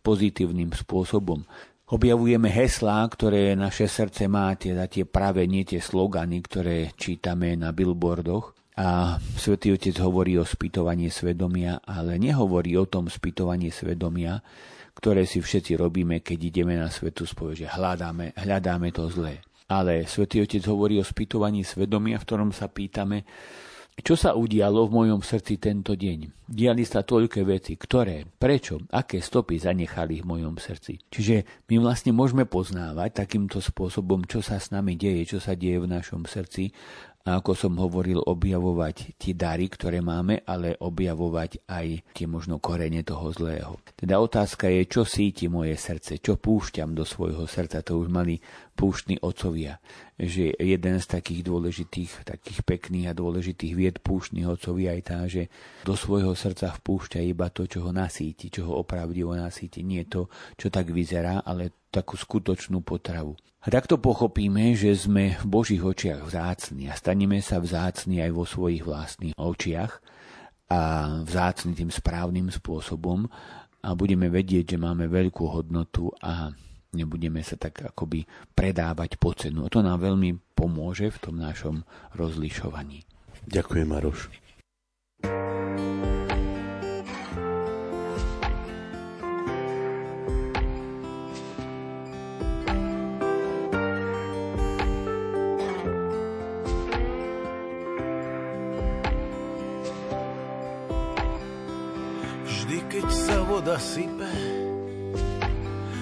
pozitívnym spôsobom objavujeme heslá, ktoré naše srdce má, teda tie práve nie tie slogany, ktoré čítame na billboardoch. A Svetý Otec hovorí o spýtovaní svedomia, ale nehovorí o tom spýtovaní svedomia, ktoré si všetci robíme, keď ideme na svetu spoveď, že hľadáme, hľadáme to zlé. Ale Svetý Otec hovorí o spýtovaní svedomia, v ktorom sa pýtame, čo sa udialo v mojom srdci tento deň? Diali sa toľké veci, ktoré, prečo, aké stopy zanechali v mojom srdci. Čiže my vlastne môžeme poznávať takýmto spôsobom, čo sa s nami deje, čo sa deje v našom srdci a ako som hovoril, objavovať tie dary, ktoré máme, ale objavovať aj tie možno korene toho zlého. Teda otázka je, čo síti moje srdce, čo púšťam do svojho srdca. To už mali púštni otcovia, že jeden z takých dôležitých, takých pekných a dôležitých vied púštnych otcovia je tá, že do svojho srdca vpúšťa iba to, čo ho nasíti, čo ho opravdivo nasíti. Nie to, čo tak vyzerá, ale takú skutočnú potravu. A takto pochopíme, že sme v Božích očiach vzácni a staneme sa vzácni aj vo svojich vlastných očiach a vzácni tým správnym spôsobom a budeme vedieť, že máme veľkú hodnotu a nebudeme sa tak akoby predávať po cenu. To nám veľmi pomôže v tom našom rozlišovaní. Ďakujem, Maroš. voda sype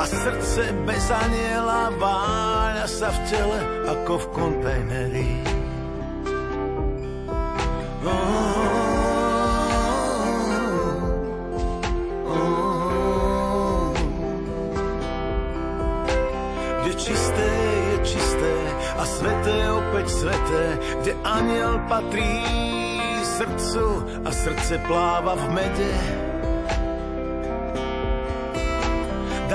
A srdce bez aniela váľa sa v tele ako v kontajneri. Oh, čisté je čisté a sveté opäť sveté, kde aniel patrí srdcu a srdce pláva v mede.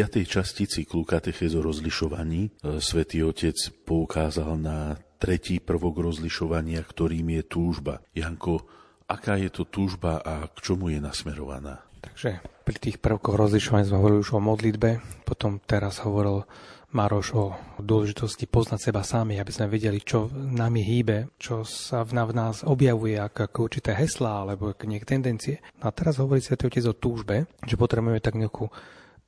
piatej časti cyklu Katechéz rozlišovaní e, svätý Otec poukázal na tretí prvok rozlišovania, ktorým je túžba. Janko, aká je to túžba a k čomu je nasmerovaná? Takže pri tých prvkoch rozlišovania sme hovorili už o modlitbe, potom teraz hovoril Maroš o dôležitosti poznať seba sami, aby sme vedeli, čo nami hýbe, čo sa v nás objavuje ako, ako určité heslá alebo nejaké tendencie. No a teraz hovorí Svetý Otec o túžbe, že potrebujeme tak nejakú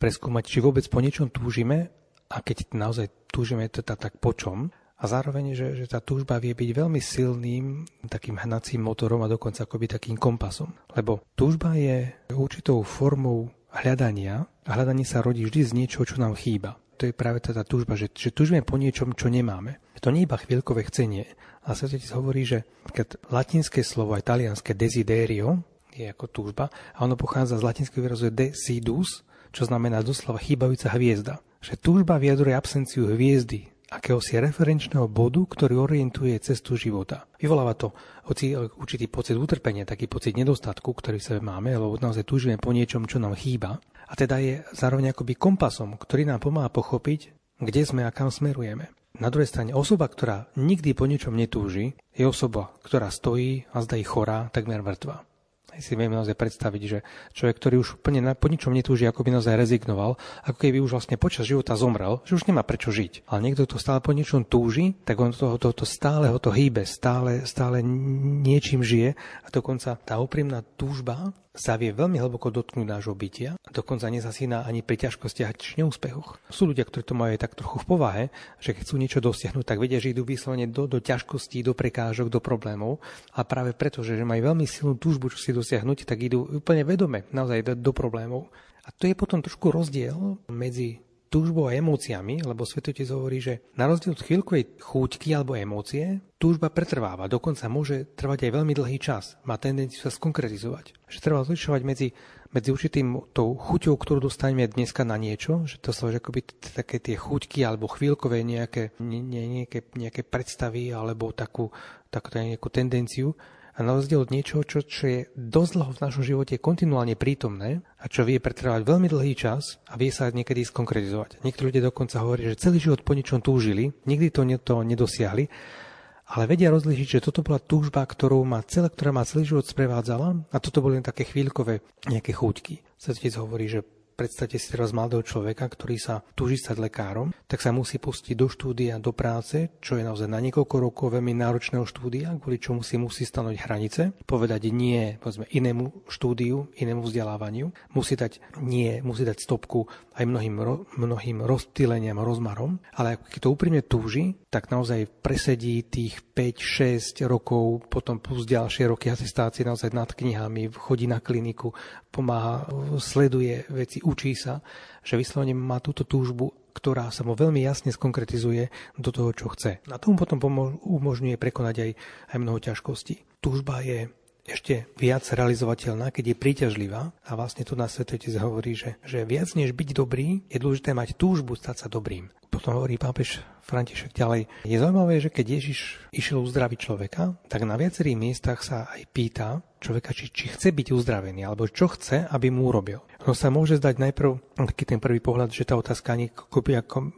preskúmať, či vôbec po niečom túžime a keď naozaj túžime, teda tak po čom. A zároveň, že, že tá túžba vie byť veľmi silným takým hnacím motorom a dokonca akoby takým kompasom. Lebo túžba je určitou formou hľadania a hľadanie sa rodí vždy z niečoho, čo nám chýba. To je práve tá túžba, že, že túžime po niečom, čo nemáme. To nie je iba chvíľkové chcenie. A Svetotec hovorí, že keď latinské slovo, aj talianské desiderio, je ako túžba, a ono pochádza z latinského výrazu desidus, čo znamená doslova chýbajúca hviezda. Že túžba vyjadruje absenciu hviezdy, akéhosi referenčného bodu, ktorý orientuje cestu života. Vyvoláva to hoci určitý pocit utrpenia, taký pocit nedostatku, ktorý sa máme, lebo naozaj túžime po niečom, čo nám chýba. A teda je zároveň akoby kompasom, ktorý nám pomáha pochopiť, kde sme a kam smerujeme. Na druhej strane osoba, ktorá nikdy po niečom netúži, je osoba, ktorá stojí a zdá chorá, takmer mŕtva. Si vieme naozaj predstaviť, že človek, ktorý už úplne na, po ničom netúži, ako by naozaj rezignoval, ako keby už vlastne počas života zomrel, že už nemá prečo žiť. Ale niekto, kto stále po niečom túži, tak on toho to, to stále ho to hýbe, stále, stále niečím žije a dokonca tá úprimná túžba sa vie veľmi hlboko dotknúť nášho bytia a dokonca nezasína ani pri ťažkostiach či neúspechoch. Sú ľudia, ktorí to majú aj tak trochu v povahe, že keď chcú niečo dosiahnuť, tak vedia, že idú vyslovene do, do ťažkostí, do prekážok, do problémov a práve preto, že majú veľmi silnú túžbu, čo si dosiahnuť, tak idú úplne vedome naozaj do, do problémov. A to je potom trošku rozdiel medzi túžbou a emóciami, lebo Svetotec hovorí, že na rozdiel od chvíľkovej chúťky alebo emócie, túžba pretrváva, dokonca môže trvať aj veľmi dlhý čas, má tendenciu sa skonkretizovať. Že treba rozlišovať medzi, medzi určitým tou chuťou, ktorú dostaneme dneska na niečo, že to sú akoby také tie chuťky alebo chvíľkové nejaké, nejaké, nejaké predstavy alebo takú, takú nejakú tendenciu, a na rozdiel od niečoho, čo, čo je dosť dlho v našom živote kontinuálne prítomné a čo vie pretrvať veľmi dlhý čas a vie sa niekedy skonkretizovať. Niektorí ľudia dokonca hovorí, že celý život po niečom túžili, nikdy to, to nedosiahli, ale vedia rozlišiť, že toto bola túžba, ktorú má celé, ktorá má celý život sprevádzala a toto boli len také chvíľkové nejaké chúťky. Svetec hovorí, že Predstavte si teraz mladého človeka, ktorý sa túži stať lekárom, tak sa musí pustiť do štúdia, do práce, čo je naozaj na niekoľko rokov veľmi náročného štúdia, kvôli čomu si musí stanoviť hranice, povedať nie povedzme, inému štúdiu, inému vzdelávaniu, musí dať nie, musí dať stopku aj mnohým, mnohým rozptýleniam, rozmarom, ale keď to úprimne túži, tak naozaj presedí tých 5-6 rokov, potom plus ďalšie roky atestácie naozaj nad knihami, chodí na kliniku, pomáha, sleduje veci, učí sa, že vyslovene má túto túžbu, ktorá sa mu veľmi jasne skonkretizuje do toho, čo chce. Na tomu potom umožňuje prekonať aj, aj mnoho ťažkostí. Túžba je ešte viac realizovateľná, keď je príťažlivá. A vlastne tu na Svetotec hovorí, že, že viac než byť dobrý, je dôležité mať túžbu stať sa dobrým. Potom hovorí pápež František ďalej. Je zaujímavé, že keď Ježiš išiel uzdraviť človeka, tak na viacerých miestach sa aj pýta človeka, či, či chce byť uzdravený, alebo čo chce, aby mu urobil. No sa môže zdať najprv taký ten prvý pohľad, že tá otázka ani ako,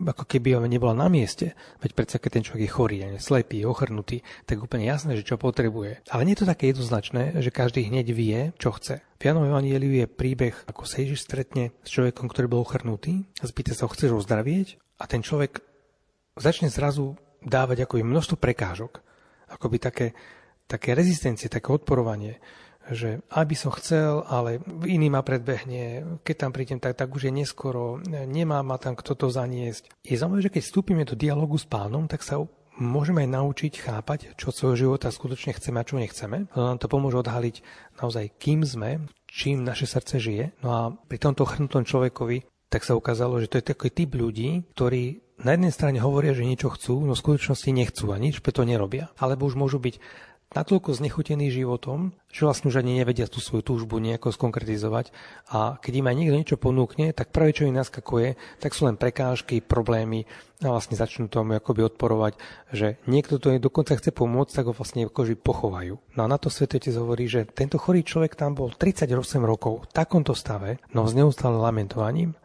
ako, keby nebola na mieste. Veď predsa, keď ten človek je chorý, je slepý, ochrnutý, tak úplne jasné, že čo potrebuje. Ale nie je to také jednoznačné, že každý hneď vie, čo chce. V Janom Evangeliu je príbeh, ako sa Ježiš stretne s človekom, ktorý bol ochrnutý a spýta sa, chceš ho zdravieť? A ten človek začne zrazu dávať akoby množstvo prekážok, akoby také, také rezistencie, také odporovanie, že aby som chcel, ale iný ma predbehne, keď tam prídem, tak, tak už je neskoro, nemá ma tam kto to zaniesť. Je zaujímavé, že keď vstúpime do dialogu s pánom, tak sa môžeme aj naučiť chápať, čo svojho života skutočne chceme a čo nechceme. No nám to pomôže odhaliť naozaj, kým sme, čím naše srdce žije. No a pri tomto chrnutom človekovi tak sa ukázalo, že to je taký typ ľudí, ktorí na jednej strane hovoria, že niečo chcú, no v skutočnosti nechcú a nič preto nerobia. Alebo už môžu byť natoľko znechutení životom, že vlastne už ani nevedia tú svoju túžbu nejako skonkretizovať a keď im aj niekto niečo ponúkne, tak práve čo im naskakuje, tak sú len prekážky, problémy a vlastne začnú tomu akoby odporovať, že niekto to dokonca chce pomôcť, tak ho vlastne akože pochovajú. No a na to svetotec hovorí, že tento chorý človek tam bol 38 rokov v takomto stave, no s neustálým lamentovaním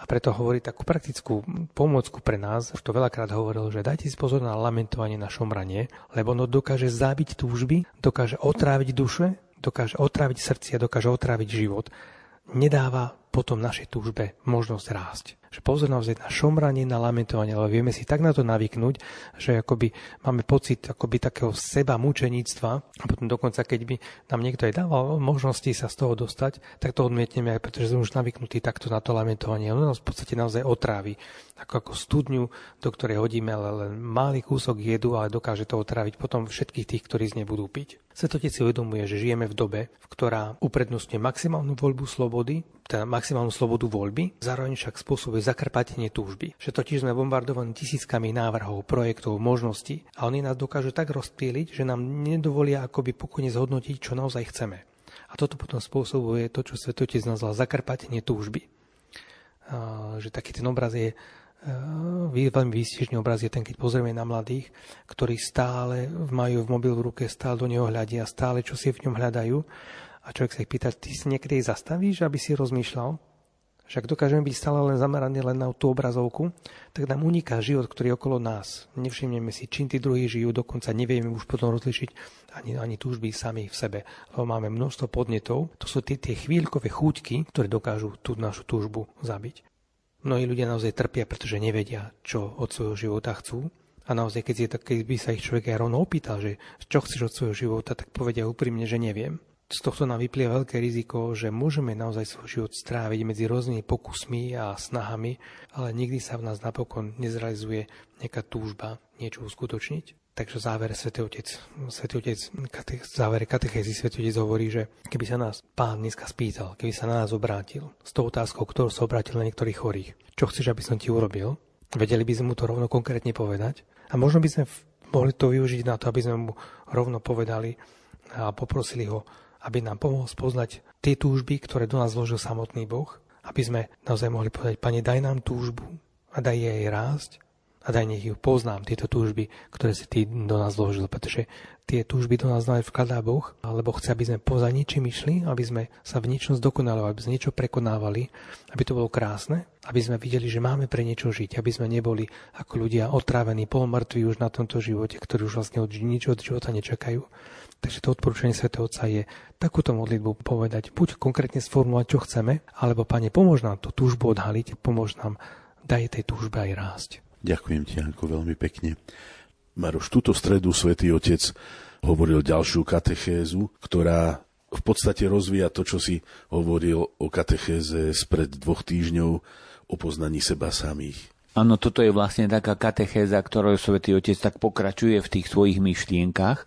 a preto hovorí takú praktickú pomôcku pre nás, už to veľakrát hovoril, že dajte si pozor na lamentovanie na šomranie, lebo ono dokáže zabiť túžby, dokáže otráviť duše, dokáže otráviť srdcia, dokáže otráviť život. Nedáva potom našej túžbe možnosť rásť že pozornosť na šomranie, na lamentovanie, lebo vieme si tak na to navyknúť, že akoby máme pocit akoby takého seba mučeníctva a potom dokonca, keď by nám niekto aj dával možnosti sa z toho dostať, tak to odmietneme aj pretože sme už navyknutí takto na to lamentovanie. Ono nás v podstate naozaj otrávi, ako, ako studňu, do ktorej hodíme len malý kúsok jedu, ale dokáže to otráviť potom všetkých tých, ktorí z nej budú piť. Svetotec si uvedomuje, že žijeme v dobe, v ktorá uprednostňuje maximálnu voľbu slobody, teda maximálnu slobodu voľby, zároveň však spôsobuje zakrpatenie túžby. Že totiž sme bombardovaní tisíckami návrhov, projektov, možností a oni nás dokážu tak rozptýliť, že nám nedovolia akoby pokojne zhodnotiť, čo naozaj chceme. A toto potom spôsobuje to, čo svetotec nazval zakrpatenie túžby. A, že taký ten obraz je veľmi výstižný obraz je ten, keď pozrieme na mladých, ktorí stále majú v mobil v ruke, stále do neho hľadia, stále čo si v ňom hľadajú a človek sa ich pýta, ty si niekedy zastavíš, aby si rozmýšľal? Však dokážeme byť stále len zameraní len na tú obrazovku, tak nám uniká život, ktorý je okolo nás. Nevšimneme si, čím tí druhí žijú, dokonca nevieme už potom rozlišiť ani, ani túžby sami v sebe. Lebo máme množstvo podnetov, to sú tie, tie chvíľkové chúťky, ktoré dokážu tú našu túžbu zabiť. Mnohí ľudia naozaj trpia, pretože nevedia, čo od svojho života chcú. A naozaj, keď, je, keď by sa ich človek aj rovno opýtal, že čo chceš od svojho života, tak povedia úprimne, že neviem z tohto nám vyplie veľké riziko, že môžeme naozaj svoj život stráviť medzi rôznymi pokusmi a snahami, ale nikdy sa v nás napokon nezrealizuje nejaká túžba niečo uskutočniť. Takže v závere Svetý Otec, Svetý Otec, kate, v závere katechézy Svetý Otec hovorí, že keby sa nás pán dneska spýtal, keby sa na nás obrátil s tou otázkou, ktorou sa obrátil na niektorých chorých, čo chceš, aby som ti urobil, vedeli by sme mu to rovno konkrétne povedať? A možno by sme mohli to využiť na to, aby sme mu rovno povedali a poprosili ho, aby nám pomohol spoznať tie túžby, ktoré do nás zložil samotný Boh, aby sme naozaj mohli povedať, Pane, daj nám túžbu a daj jej rásť a daj nech ju poznám, tieto túžby, ktoré si Ty do nás zložil, pretože tie túžby do nás naozaj vkladá Boh, alebo chce, aby sme poza ničím išli, aby sme sa v niečom zdokonalovali, aby sme niečo prekonávali, aby to bolo krásne, aby sme videli, že máme pre niečo žiť, aby sme neboli ako ľudia otrávení, polmrtví už na tomto živote, ktorí už vlastne od nič od života nečakajú. Takže to odporúčanie Sv. Otca je takúto modlitbu povedať, buď konkrétne sformulovať, čo chceme, alebo Pane, pomôž nám tú túžbu odhaliť, pomôž nám, daj tej túžbe aj rásť. Ďakujem ti, Janko, veľmi pekne. Maroš, túto stredu svätý Otec hovoril ďalšiu katechézu, ktorá v podstate rozvíja to, čo si hovoril o katechéze spred dvoch týždňov o poznaní seba samých. Áno, toto je vlastne taká katechéza, ktorou svätý Otec tak pokračuje v tých svojich myšlienkach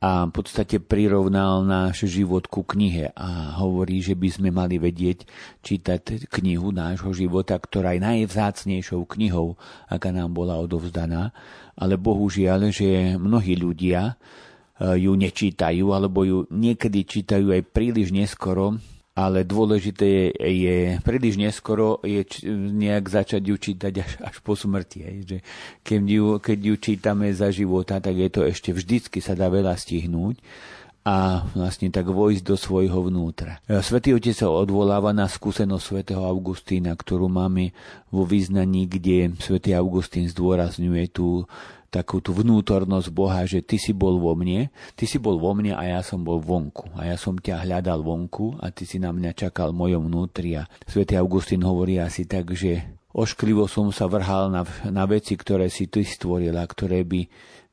a v podstate prirovnal náš život ku knihe a hovorí, že by sme mali vedieť čítať knihu nášho života, ktorá je najvzácnejšou knihou, aká nám bola odovzdaná, ale bohužiaľ, že mnohí ľudia eh, ju nečítajú alebo ju niekedy čítajú aj príliš neskoro ale dôležité je, je príliš neskoro je č, nejak začať ju čítať až, až po smrti. Aj, že keď, ju, keď ju čítame za života, tak je to ešte vždycky sa dá veľa stihnúť a vlastne tak vojsť do svojho vnútra. Svetý Otec sa odvoláva na skúsenosť svätého Augustína, ktorú máme vo význaní, kde svätý Augustín zdôrazňuje tú takú tú vnútornosť Boha, že ty si bol vo mne, ty si bol vo mne a ja som bol vonku. A ja som ťa hľadal vonku a ty si na mňa čakal v mojom vnútri. A svätý Augustín hovorí asi tak, že ošklivo som sa vrhal na, na veci, ktoré si ty stvorila, ktoré by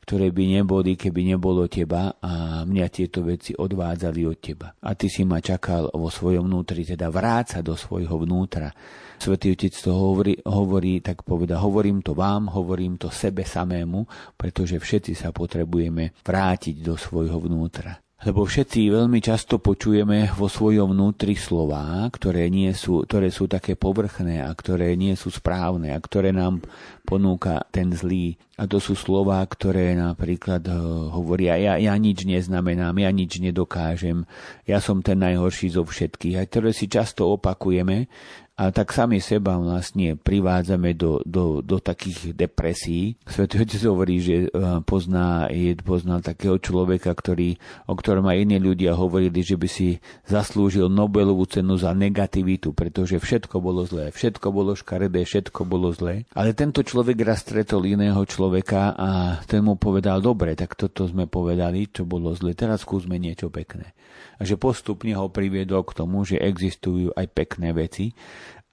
ktoré by neboli, keby nebolo teba a mňa tieto veci odvádzali od teba. A ty si ma čakal vo svojom vnútri, teda vráca do svojho vnútra. Svetý Otec to hovorí, hovorí, tak poveda, hovorím to vám, hovorím to sebe samému, pretože všetci sa potrebujeme vrátiť do svojho vnútra. Lebo všetci veľmi často počujeme vo svojom vnútri slová, ktoré, nie sú, ktoré sú také povrchné a ktoré nie sú správne a ktoré nám ponúka ten zlý. A to sú slová, ktoré napríklad eh, hovoria, ja, ja nič neznamenám, ja nič nedokážem, ja som ten najhorší zo všetkých, a ktoré si často opakujeme a tak sami seba vlastne privádzame do, do, do takých depresí. Svetý Otec hovorí, že eh, pozná, je, pozná takého človeka, ktorý, o ktorom aj iní ľudia hovorili, že by si zaslúžil Nobelovú cenu za negativitu, pretože všetko bolo zlé, všetko bolo škaredé, všetko bolo zlé. Ale tento človek raz stretol iného človeka a ten mu povedal, dobre, tak toto sme povedali, čo bolo zlé, teraz skúsme niečo pekné. A že postupne ho priviedol k tomu, že existujú aj pekné veci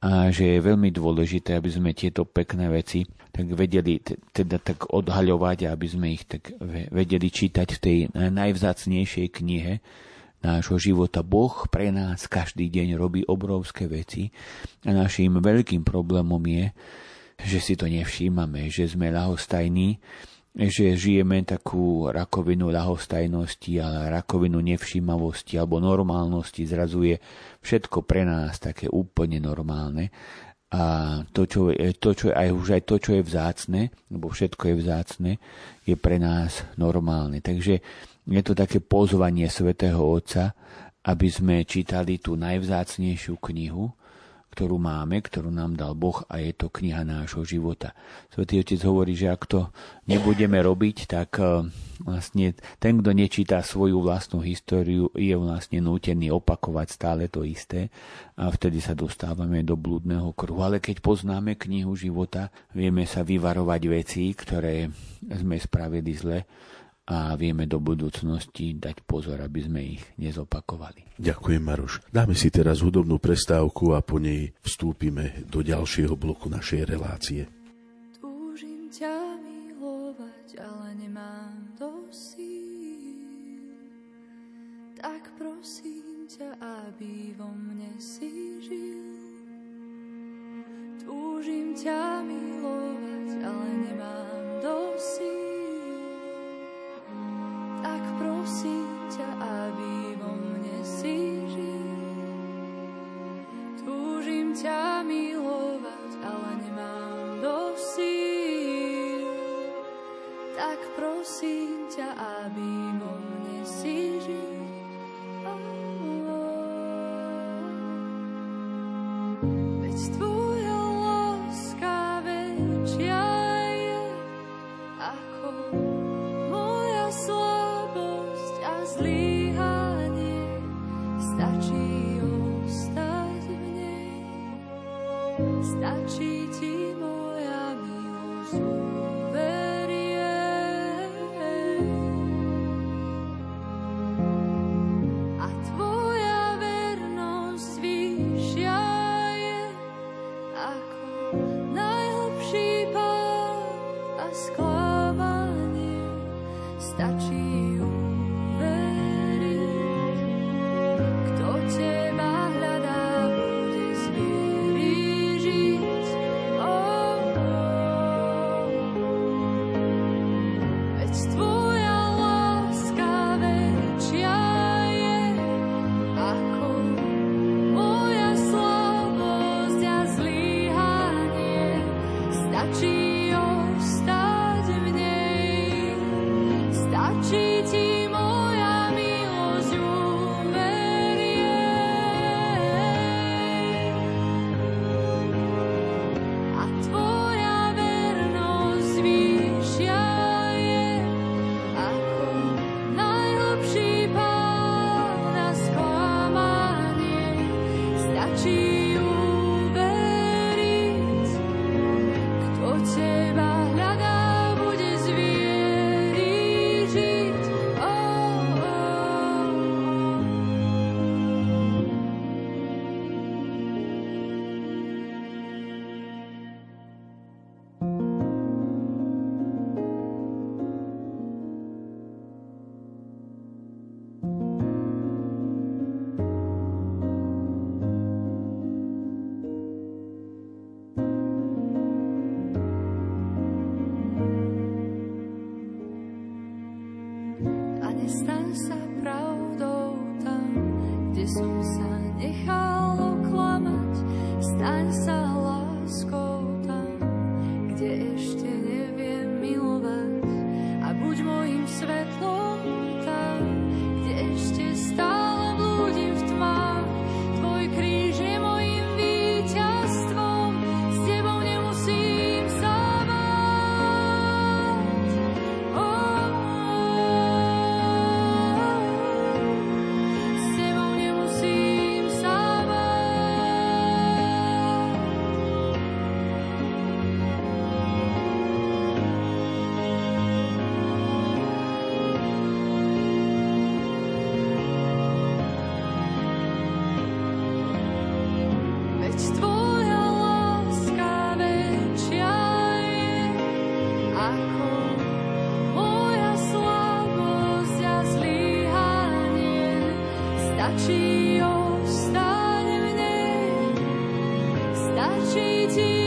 a že je veľmi dôležité, aby sme tieto pekné veci tak vedeli teda tak odhaľovať a aby sme ich tak vedeli čítať v tej najvzácnejšej knihe nášho života. Boh pre nás každý deň robí obrovské veci a našim veľkým problémom je, že si to nevšímame, že sme ľahostajní, že žijeme takú rakovinu ľahostajnosti, ale rakovinu nevšímavosti alebo normálnosti zrazuje všetko pre nás také úplne normálne. A to, čo to, čo aj už aj to, čo je vzácne, lebo všetko je vzácne, je pre nás normálne. Takže je to také pozvanie svätého Otca, aby sme čítali tú najvzácnejšiu knihu, ktorú máme, ktorú nám dal Boh a je to kniha nášho života. Svetý Otec hovorí, že ak to nebudeme robiť, tak eh, vlastne ten, kto nečíta svoju vlastnú históriu, je vlastne nútený opakovať stále to isté a vtedy sa dostávame do blúdneho kruhu. Ale keď poznáme knihu života, vieme sa vyvarovať veci, ktoré sme spravili zle a vieme do budúcnosti dať pozor, aby sme ich nezopakovali. Ďakujem, Maroš. Dáme si teraz hudobnú prestávku a po nej vstúpime do ďalšieho bloku našej relácie. Túžim ťa milovať, ale nemám síl. Tak prosím ťa, aby vo mne si žil. Túžim ťa milovať, ale nemám síl tak prosím ťa, aby vo mne si žil. Túžim ťa milovať, ale nemám dosíl. Tak prosím ťa, aby Milí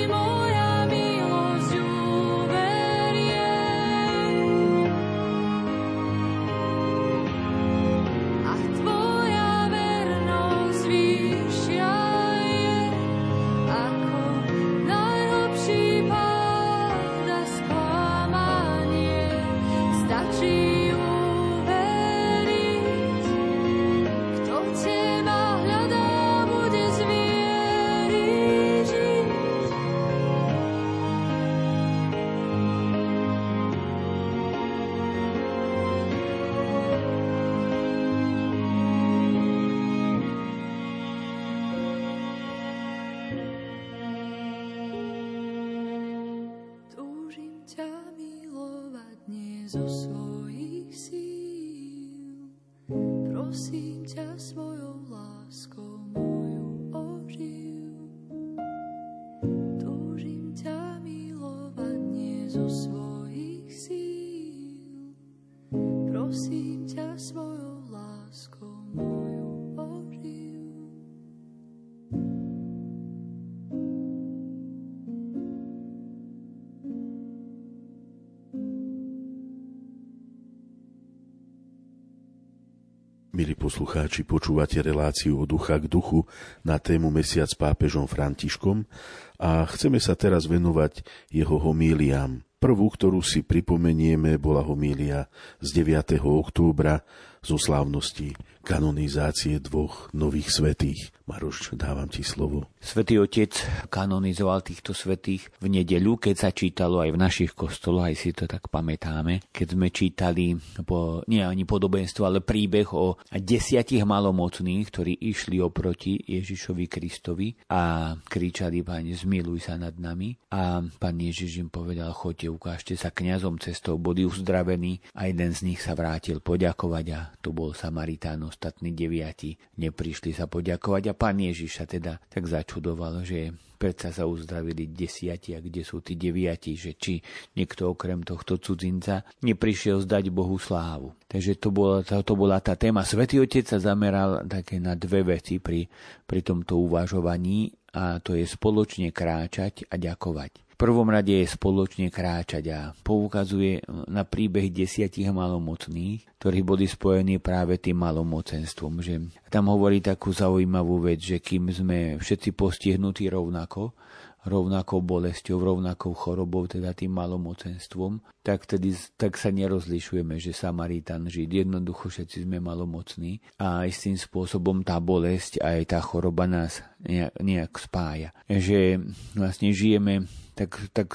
poslucháči, počúvate reláciu od ducha k duchu na tému Mesiac s pápežom Františkom a chceme sa teraz venovať jeho homíliám. Prvú, ktorú si pripomenieme, bola homília z 9. októbra zo slávnosti kanonizácie dvoch nových svetých. Maroš, dávam ti slovo. Svetý Otec kanonizoval týchto svetých v nedeľu, keď sa čítalo aj v našich kostoloch, aj si to tak pamätáme, keď sme čítali po, nie ani podobenstvo, ale príbeh o desiatich malomocných, ktorí išli oproti Ježišovi Kristovi a kričali, Pane, zmiluj sa nad nami. A pán Ježiš im povedal, choďte, ukážte sa kňazom cestou, boli uzdravení a jeden z nich sa vrátil poďakovať a to bol Samaritán, ostatní deviati neprišli sa poďakovať a pán Ježiš sa teda tak začal čudoval, že predsa sa uzdravili desiati a kde sú tí deviati, že či niekto okrem tohto cudzinca neprišiel zdať Bohu slávu. Takže to bola, to, to bola tá téma. Svetý Otec sa zameral také na dve veci pri, pri tomto uvažovaní a to je spoločne kráčať a ďakovať prvom rade je spoločne kráčať a poukazuje na príbeh desiatich malomocných, ktorí boli spojení práve tým malomocenstvom. Že tam hovorí takú zaujímavú vec, že kým sme všetci postihnutí rovnako, rovnakou bolesťou, rovnakou chorobou, teda tým malomocenstvom, tak, tedy, tak sa nerozlišujeme, že Samaritan, Žid, jednoducho všetci sme malomocní a aj s tým spôsobom tá bolesť aj tá choroba nás nejak, nejak spája. Že vlastne žijeme tak, tak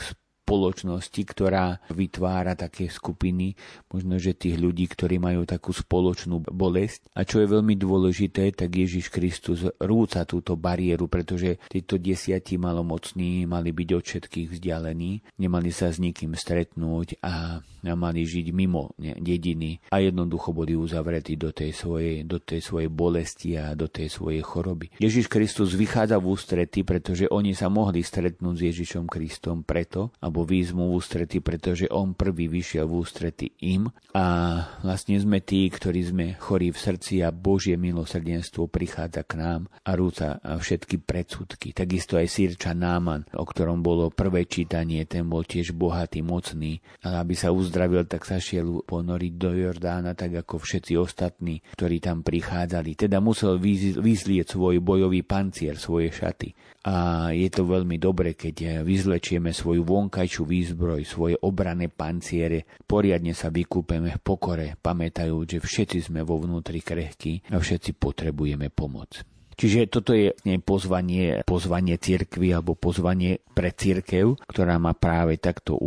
spoločnosti, ktorá vytvára také skupiny, možno, že tých ľudí, ktorí majú takú spoločnú bolesť. A čo je veľmi dôležité, tak Ježiš Kristus rúca túto bariéru, pretože títo desiatí malomocní mali byť od všetkých vzdialení, nemali sa s nikým stretnúť a mali žiť mimo dediny a jednoducho boli uzavretí do tej, svojej, do tej svojej bolesti a do tej svojej choroby. Ježiš Kristus vychádza v ústrety, pretože oni sa mohli stretnúť s Ježišom Kristom preto, alebo výzmu v ústrety, pretože on prvý vyšiel v ústrety im a vlastne sme tí, ktorí sme chorí v srdci a Božie milosrdenstvo prichádza k nám a rúca všetky predsudky. Takisto aj Sirča Náman, o ktorom bolo prvé čítanie, ten bol tiež bohatý, mocný, ale aby sa uzdravil, tak sa šiel ponoriť do Jordána, tak ako všetci ostatní, ktorí tam prichádzali. Teda musel vyzlieť svoj bojový pancier, svoje šaty a je to veľmi dobre, keď vyzlečieme svoju vonkajšiu výzbroj, svoje obrané panciere, poriadne sa vykúpeme v pokore, pamätajú, že všetci sme vo vnútri krehky a všetci potrebujeme pomoc. Čiže toto je pozvanie, pozvanie cirkvy alebo pozvanie pre cirkev, ktorá má práve takto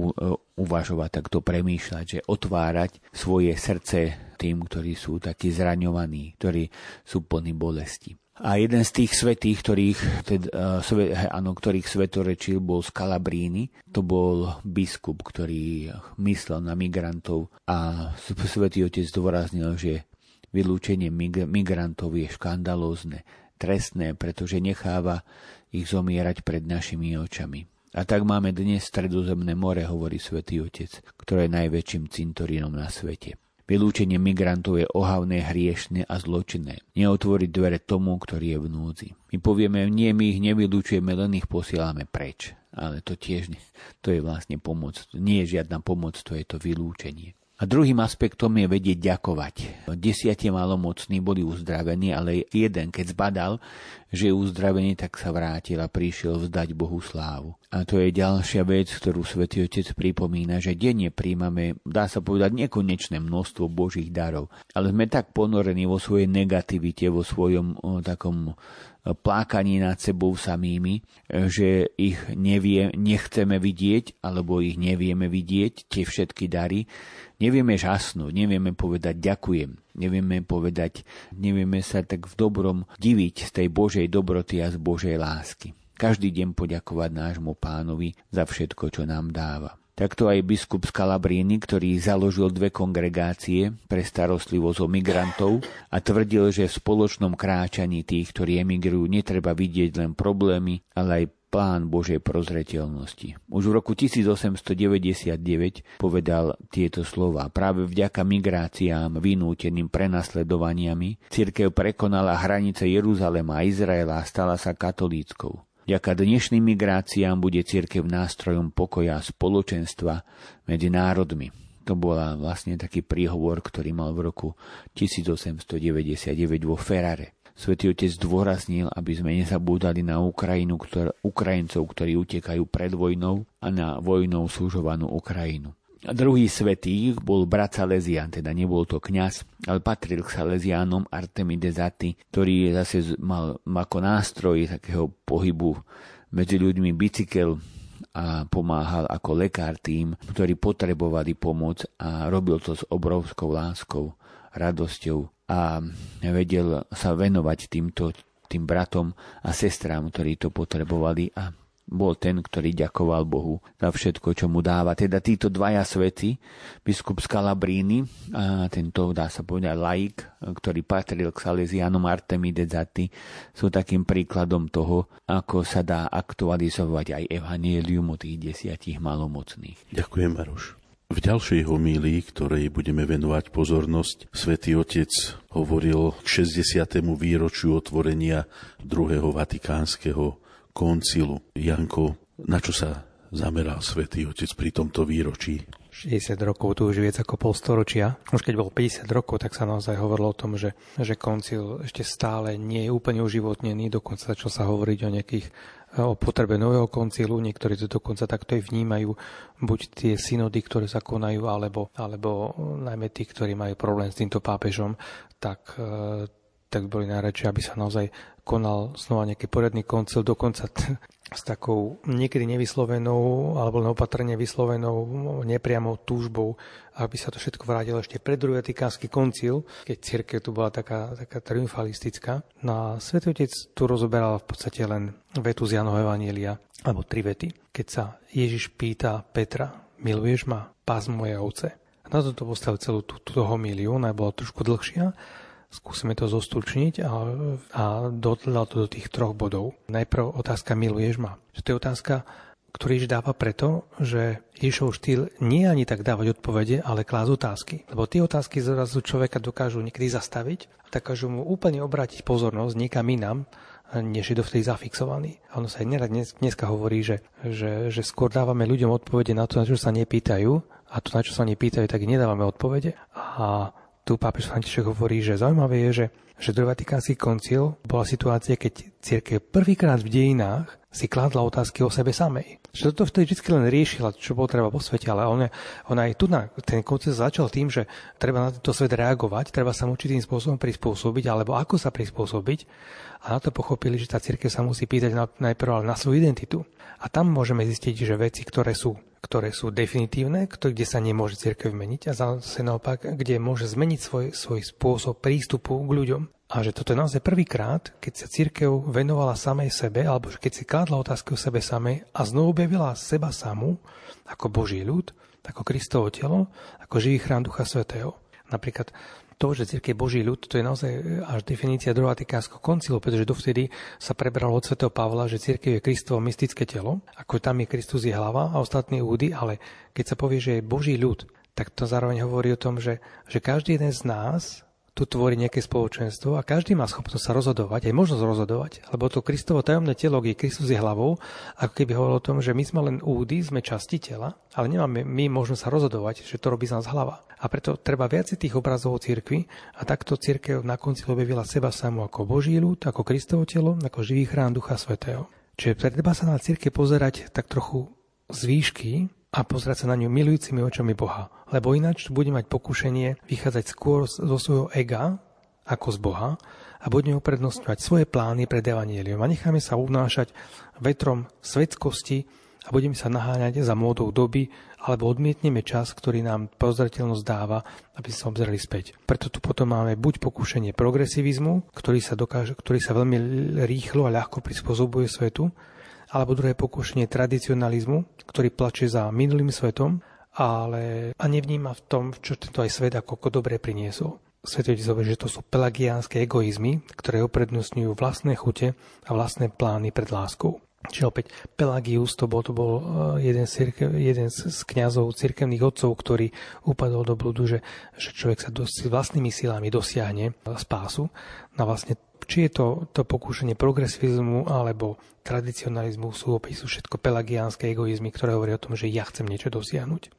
uvažovať, takto premýšľať, že otvárať svoje srdce tým, ktorí sú takí zraňovaní, ktorí sú plní bolesti. A jeden z tých svetých, ktorých, teda, sve, áno, ktorých svetorečil, bol z Kalabríny. To bol biskup, ktorý myslel na migrantov a svetý otec dôraznil, že vylúčenie migrantov je škandalózne, trestné, pretože necháva ich zomierať pred našimi očami. A tak máme dnes stredozemné more, hovorí svätý Otec, ktoré je najväčším cintorínom na svete. Vylúčenie migrantov je ohavné, hriešne a zločinné. Neotvoriť dvere tomu, ktorý je v núdzi. My povieme, nie, my ich nevylúčujeme, len ich posielame preč. Ale to tiež nie. To je vlastne pomoc. Nie je žiadna pomoc, to je to vylúčenie. A druhým aspektom je vedieť ďakovať. Desiatie malomocní boli uzdravení, ale jeden, keď zbadal, že je uzdravený, tak sa vrátil a prišiel vzdať Bohu slávu. A to je ďalšia vec, ktorú Svetý Otec pripomína, že denne príjmame, dá sa povedať, nekonečné množstvo Božích darov. Ale sme tak ponorení vo svojej negativite, vo svojom o, takom plákaní nad sebou samými, že ich nevie, nechceme vidieť, alebo ich nevieme vidieť, tie všetky dary, nevieme žasnúť, nevieme povedať ďakujem, nevieme povedať, nevieme sa tak v dobrom diviť z tej Božej dobroty a z Božej lásky. Každý deň poďakovať nášmu pánovi za všetko, čo nám dáva. Takto aj biskup z Kalabríny, ktorý založil dve kongregácie pre starostlivosť o migrantov a tvrdil, že v spoločnom kráčaní tých, ktorí emigrujú, netreba vidieť len problémy, ale aj plán Božej prozreteľnosti. Už v roku 1899 povedal tieto slova. Práve vďaka migráciám vynúteným prenasledovaniami cirkev prekonala hranice Jeruzalema a Izraela a stala sa katolíckou. Vďaka dnešným migráciám bude církev nástrojom pokoja a spoločenstva medzi národmi. To bola vlastne taký príhovor, ktorý mal v roku 1899 vo Ferrare. Svetý otec zdôraznil, aby sme nezabúdali na Ukrajinu, ktor- Ukrajincov, ktorí utekajú pred vojnou a na vojnou súžovanú Ukrajinu. Druhý svetý bol brat Salesian, teda nebol to kňaz, ale patril k Salesianom Artemidezati, ktorý zase mal ako nástroj takého pohybu medzi ľuďmi bicykel a pomáhal ako lekár tým, ktorí potrebovali pomoc a robil to s obrovskou láskou, radosťou a vedel sa venovať týmto tým bratom a sestrám, ktorí to potrebovali a bol ten, ktorý ďakoval Bohu za všetko, čo mu dáva. Teda títo dvaja svety, biskup Scalabrini a tento, dá sa povedať, laik, ktorý patril k Salesianom Artemidezati, sú takým príkladom toho, ako sa dá aktualizovať aj evanielium o tých desiatich malomocných. Ďakujem, Maroš. V ďalšej homílii, ktorej budeme venovať pozornosť, svätý Otec hovoril k 60. výročiu otvorenia druhého vatikánskeho koncilu. Janko, na čo sa zameral svätý Otec pri tomto výročí? 60 rokov, tu už viac ako pol storočia. Už keď bol 50 rokov, tak sa naozaj hovorilo o tom, že, že koncil ešte stále nie je úplne uživotnený, dokonca začal sa hovoriť o nejakých o potrebe nového koncilu, niektorí to dokonca takto aj vnímajú, buď tie synody, ktoré sa konajú, alebo, alebo najmä tí, ktorí majú problém s týmto pápežom, tak e, tak boli najradšej, aby sa naozaj konal znova nejaký poriadny koncil, dokonca s takou niekedy nevyslovenou alebo neopatrne vyslovenou nepriamou túžbou, aby sa to všetko vrátilo ešte pred druhý vatikánsky koncil, keď církev tu bola taká, taká triumfalistická. No a Svetý Otec tu rozoberal v podstate len vetu z Janova Evanielia, alebo tri vety. Keď sa Ježiš pýta Petra, miluješ ma, pás moje ovce. A na to postavil celú tú, túto homíliu, ona bola trošku dlhšia, Skúsime to zostručniť a, a dodal to do tých troch bodov. Najprv otázka miluješ ma. Že to je otázka, ktorý Ježiš dáva preto, že Ježišov štýl nie ani tak dávať odpovede, ale klásť otázky. Lebo tie otázky zrazu človeka dokážu niekedy zastaviť a dokážu mu úplne obrátiť pozornosť niekam inám, než je dovtedy zafixovaný. A ono sa aj nerad dnes, dneska hovorí, že, že, že skôr dávame ľuďom odpovede na to, na čo sa nepýtajú a to, na čo sa nepýtajú, tak nedávame odpovede. A tu pápež František hovorí, že zaujímavé je, že, že druhý vatikánsky koncil bola situácia, keď církev prvýkrát v dejinách si kládla otázky o sebe samej. Že toto vtedy vždy len riešila, čo bolo treba po svete, ale ona, ona aj tu na ten koncil začal tým, že treba na tento svet reagovať, treba sa určitým spôsobom prispôsobiť, alebo ako sa prispôsobiť. A na to pochopili, že tá církev sa musí pýtať na, najprv ale na svoju identitu. A tam môžeme zistiť, že veci, ktoré sú ktoré sú definitívne, kde sa nemôže cirkev meniť a zase naopak, kde môže zmeniť svoj, svoj spôsob prístupu k ľuďom. A že toto je naozaj prvýkrát, keď sa církev venovala samej sebe, alebo keď si kládla otázky o sebe samej a znovu objavila seba samú ako Boží ľud, ako Kristovo telo, ako živý chrám Ducha Svetého. Napríklad to, že církev je Boží ľud, to je naozaj až definícia druhého Vatikánskeho koncilu, pretože dovtedy sa prebralo od svätého Pavla, že církev je Kristovo mystické telo, ako tam je Kristus je hlava a ostatní údy, ale keď sa povie, že je Boží ľud, tak to zároveň hovorí o tom, že, že každý jeden z nás tu tvorí nejaké spoločenstvo a každý má schopnosť sa rozhodovať, aj možnosť rozhodovať, lebo to Kristovo tajomné telo, kde Kristus je hlavou, ako keby hovoril o tom, že my sme len údy, sme časti tela, ale nemáme my možnosť sa rozhodovať, že to robí z nás hlava. A preto treba viac tých obrazov o cirkvi a takto cirkev na konci objavila seba samú ako Boží ľud, ako Kristovo telo, ako živý chrám Ducha Svetého. Čiže treba sa na cirkev pozerať tak trochu z výšky a pozerať sa na ňu milujúcimi očami Boha. Lebo ináč bude mať pokušenie vychádzať skôr zo svojho ega ako z Boha a budeme uprednostňovať svoje plány pred Evangelium a necháme sa unášať vetrom svetskosti a budeme sa naháňať za módou doby alebo odmietneme čas, ktorý nám pozreteľnosť dáva, aby sa obzreli späť. Preto tu potom máme buď pokušenie progresivizmu, ktorý sa, dokáže, ktorý sa veľmi rýchlo a ľahko prispôsobuje svetu, alebo druhé pokušenie tradicionalizmu, ktorý plače za minulým svetom, ale a nevníma v tom, čo tento aj svet ako, dobre priniesol. Svetujete že to sú pelagiánske egoizmy, ktoré uprednostňujú vlastné chute a vlastné plány pred láskou. Čiže opäť Pelagius to bol, to bol eh, jeden, cirkev, jeden z kňazov, cirkevných otcov, ktorý upadol do blúdu, že, že človek sa dos, vlastnými silami dosiahne spásu. No vlastne či je to, to pokúšanie progresivizmu alebo tradicionalizmu sú opäť sú všetko pelagiánske egoizmy, ktoré hovoria o tom, že ja chcem niečo dosiahnuť.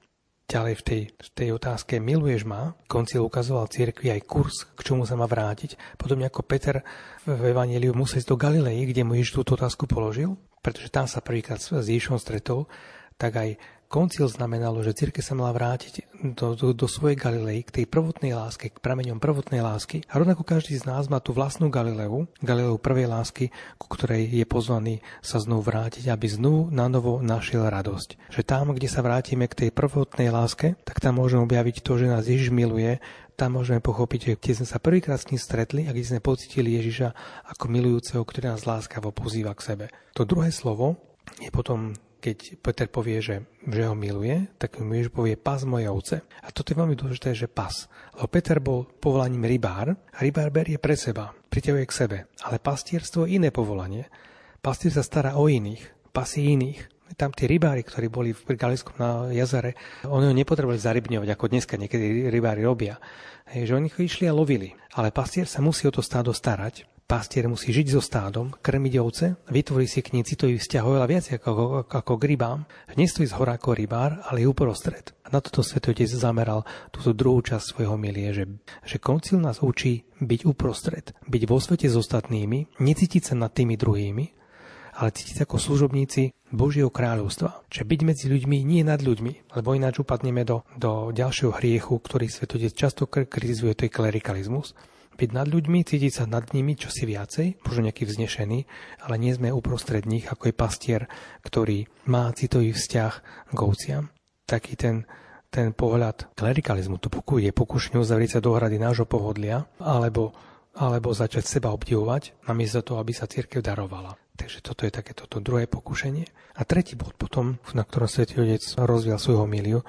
Ďalej v tej, v tej otázke miluješ ma, koncil ukazoval cirkvi aj kurz, k čomu sa má vrátiť. Podobne ako Peter v Evangeliu musel ísť do Galilei, kde mu Ježiš túto otázku položil, pretože tam sa prvýkrát s Ježišom stretol, tak aj koncil znamenalo, že církev sa mala vrátiť do, do, do svojej Galilei, k tej prvotnej láske, k prameňom prvotnej lásky. A rovnako každý z nás má tú vlastnú Galileu, Galileu prvej lásky, ku ktorej je pozvaný sa znovu vrátiť, aby znovu na novo našiel radosť. Že tam, kde sa vrátime k tej prvotnej láske, tak tam môžeme objaviť to, že nás Ježiš miluje, tam môžeme pochopiť, že keď sme sa prvýkrát s ním stretli a kde sme pocitili Ježiša ako milujúceho, ktorý nás láskavo pozýva k sebe. To druhé slovo je potom keď Peter povie, že, že ho miluje, tak mu Ježiš povie pas moje ovce. A toto je veľmi dôležité, že pas. Lebo Peter bol povolaním rybár a rybár berie pre seba, priťahuje k sebe. Ale pastierstvo je iné povolanie. Pastier sa stará o iných, pasí iných. Tam tí rybári, ktorí boli v Galickom na jazere, oni ho nepotrebovali zarybňovať, ako dneska niekedy rybári robia. Hej, že oni išli a lovili. Ale pastier sa musí o to stádo starať pastier musí žiť so stádom, krmiť ovce, vytvorí si k nej citový vzťah oveľa viac ako, ako, k rybám. Nestojí z hora ako rybár, ale je uprostred. A na toto Svetý Otec zameral túto druhú časť svojho milie, že, že koncil nás učí byť uprostred, byť vo svete s ostatnými, necítiť sa nad tými druhými, ale cítiť ako služobníci Božieho kráľovstva. Čiže byť medzi ľuďmi nie nad ľuďmi, lebo ináč upadneme do, do ďalšieho hriechu, ktorý Svetotec často kritizuje, to je klerikalizmus byť nad ľuďmi, cítiť sa nad nimi čosi viacej, možno nejaký vznešený, ale nie sme uprostred nich, ako je pastier, ktorý má citový vzťah k ovciam. Taký ten, ten pohľad klerikalizmu, to je pokušenie uzavrieť sa do hrady nášho pohodlia, alebo, alebo začať seba obdivovať, namiesto toho, aby sa církev darovala. Takže toto je také toto druhé pokušenie. A tretí bod potom, na ktorom Svetý Otec rozvial svojho miliu,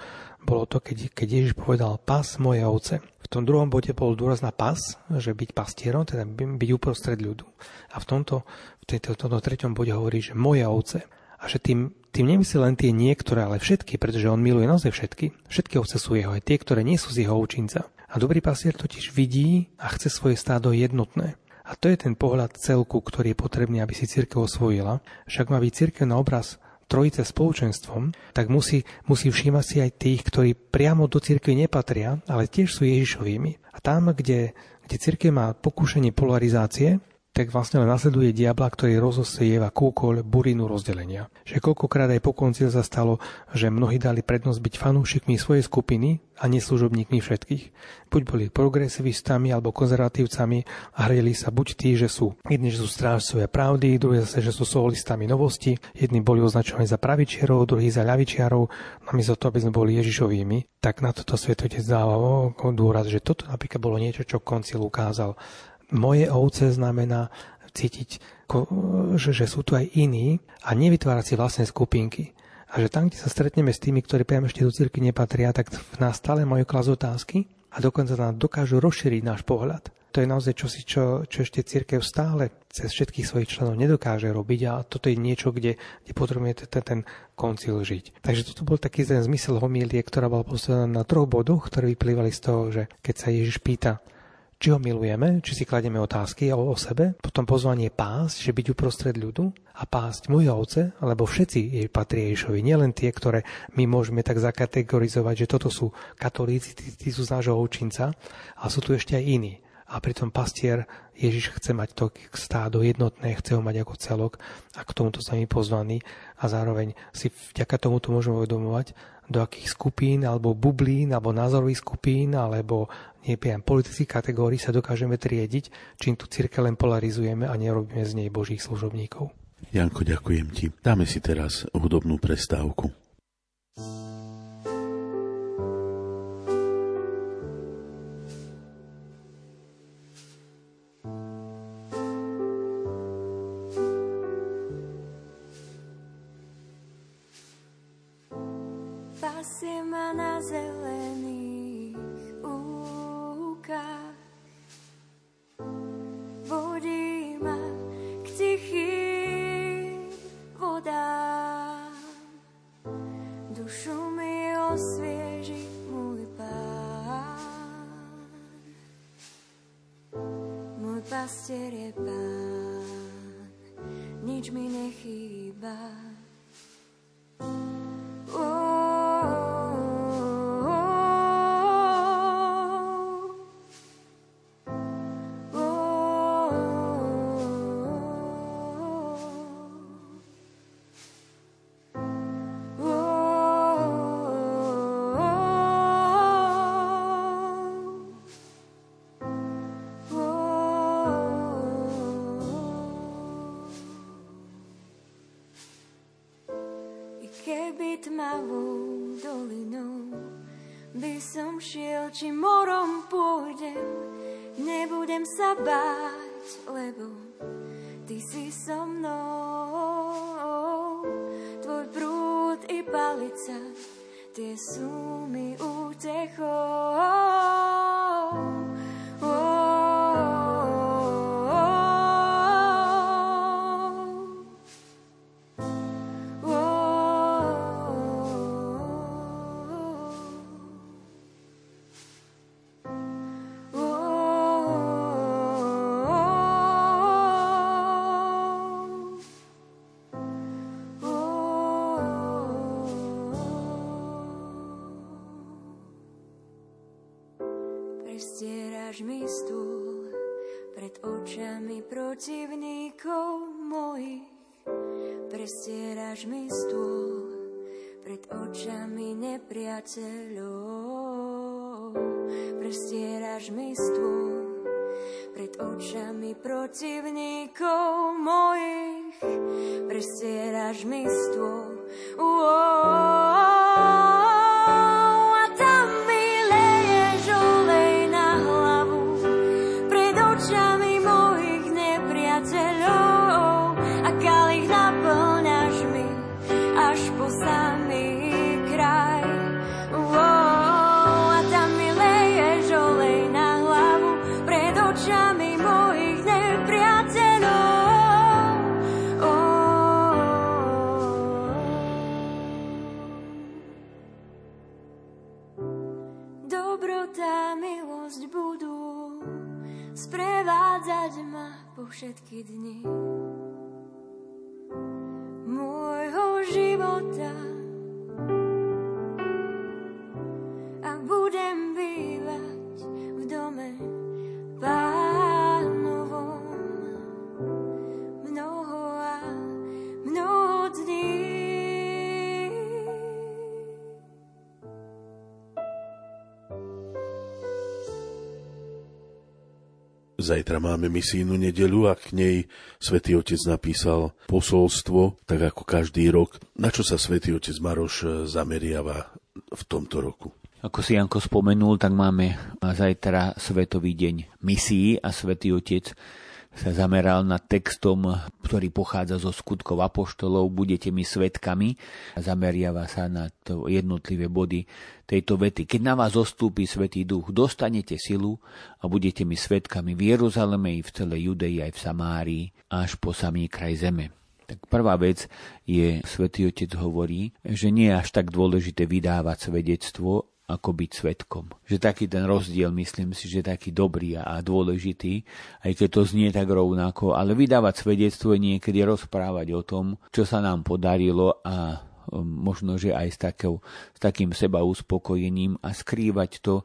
bolo to, keď, keď Ježiš povedal pás moje ovce. V tom druhom bode bol dôraz na pas, že byť pastierom, teda byť uprostred ľudu. A v tomto, v tejto, tomto treťom bode hovorí, že moje ovce. A že tým, tým nemyslí len tie niektoré, ale všetky, pretože on miluje naozaj všetky. Všetky ovce sú jeho, aj tie, ktoré nie sú z jeho učinca. A dobrý pastier totiž vidí a chce svoje stádo jednotné. A to je ten pohľad celku, ktorý je potrebný, aby si církev osvojila. Však má byť církev na obraz trojice spoločenstvom, tak musí, musí všímať si aj tých, ktorí priamo do cirkvi nepatria, ale tiež sú Ježišovými. A tam, kde, kde cirkev má pokúšanie polarizácie, tak vlastne len nasleduje diabla, ktorý rozosieva kúkoľ burinu rozdelenia. Že koľkokrát aj po konci sa stalo, že mnohí dali prednosť byť fanúšikmi svojej skupiny a neslužobníkmi všetkých. Buď boli progresivistami alebo konzervatívcami a hradili sa buď tí, že sú jedni, že sú strážcovia pravdy, druhí zase, že sú solistami novosti, jedni boli označovaní za pravičiarov, druhí za ľavičiarov, namiesto toho, aby sme boli Ježišovými, tak na toto svetotec dáva dôraz, že toto napríklad bolo niečo, čo koncil ukázal moje ovce znamená cítiť, že, sú tu aj iní a nevytvárať si vlastné skupinky. A že tam, kde sa stretneme s tými, ktorí priamo ešte do cirky nepatria, tak nás stále majú klas otázky a dokonca nám dokážu rozšíriť náš pohľad. To je naozaj čosi, čo, čo ešte církev stále cez všetkých svojich členov nedokáže robiť a toto je niečo, kde, kde potrebujeme ten, ten koncil žiť. Takže toto bol taký ten zmysel homílie, ktorá bola postavená na troch bodoch, ktoré vyplývali z toho, že keď sa Ježiš pýta, či ho milujeme, či si kladieme otázky o, o sebe, potom pozvanie pásť, že byť uprostred ľudu a pásť moje ovce, alebo všetci jej patria Ježišovi, nielen tie, ktoré my môžeme tak zakategorizovať, že toto sú katolíci, tí, tí sú z nášho učinca, ale sú tu ešte aj iní. A pritom pastier Ježiš chce mať to stádo jednotné, chce ho mať ako celok a k tomuto sa my pozvaní a zároveň si vďaka tomuto môžeme uvedomovať, do akých skupín alebo bublín alebo názorových skupín alebo neviem, politických kategórií sa dokážeme triediť, čím tu církev len polarizujeme a nerobíme z nej božích služobníkov. Janko, ďakujem ti. Dáme si teraz hudobnú prestávku. dolinou si ma na zelených úkach. Vodí ma k tichým vodám, dušu mi osvieži môj pán. Môj pastier je pán, nič mi nechýba. Oh. Pôjdem, nebudem sa báť, lebo ty si so mnou. Tvoj prúd i palica, tie sú mi útechou. Protivníkov mojich. Prestieraš mi stôl pred očami nepriateľov. Prestieraš mi stôl pred očami protivníkov mojich. Prestieraš mi stôl. Uou. Všetky dni Zajtra máme misijnú nedelu a k nej svätý Otec napísal posolstvo, tak ako každý rok. Na čo sa svätý Otec Maroš zameriava v tomto roku? Ako si Janko spomenul, tak máme zajtra Svetový deň misií a Svetý Otec sa zameral nad textom, ktorý pochádza zo skutkov apoštolov, budete mi svetkami a zameriava sa na to jednotlivé body tejto vety. Keď na vás zostúpi Svetý duch, dostanete silu a budete mi svetkami v Jeruzaleme i v celej Judei aj v Samárii až po samý kraj zeme. Tak prvá vec je, Svetý Otec hovorí, že nie je až tak dôležité vydávať svedectvo, ako byť svetkom. Že taký ten rozdiel, myslím si, že taký dobrý a dôležitý, aj keď to znie tak rovnako, ale vydávať svedectvo je niekedy rozprávať o tom, čo sa nám podarilo a um, možno, že aj s, takou, s takým seba uspokojením a skrývať to,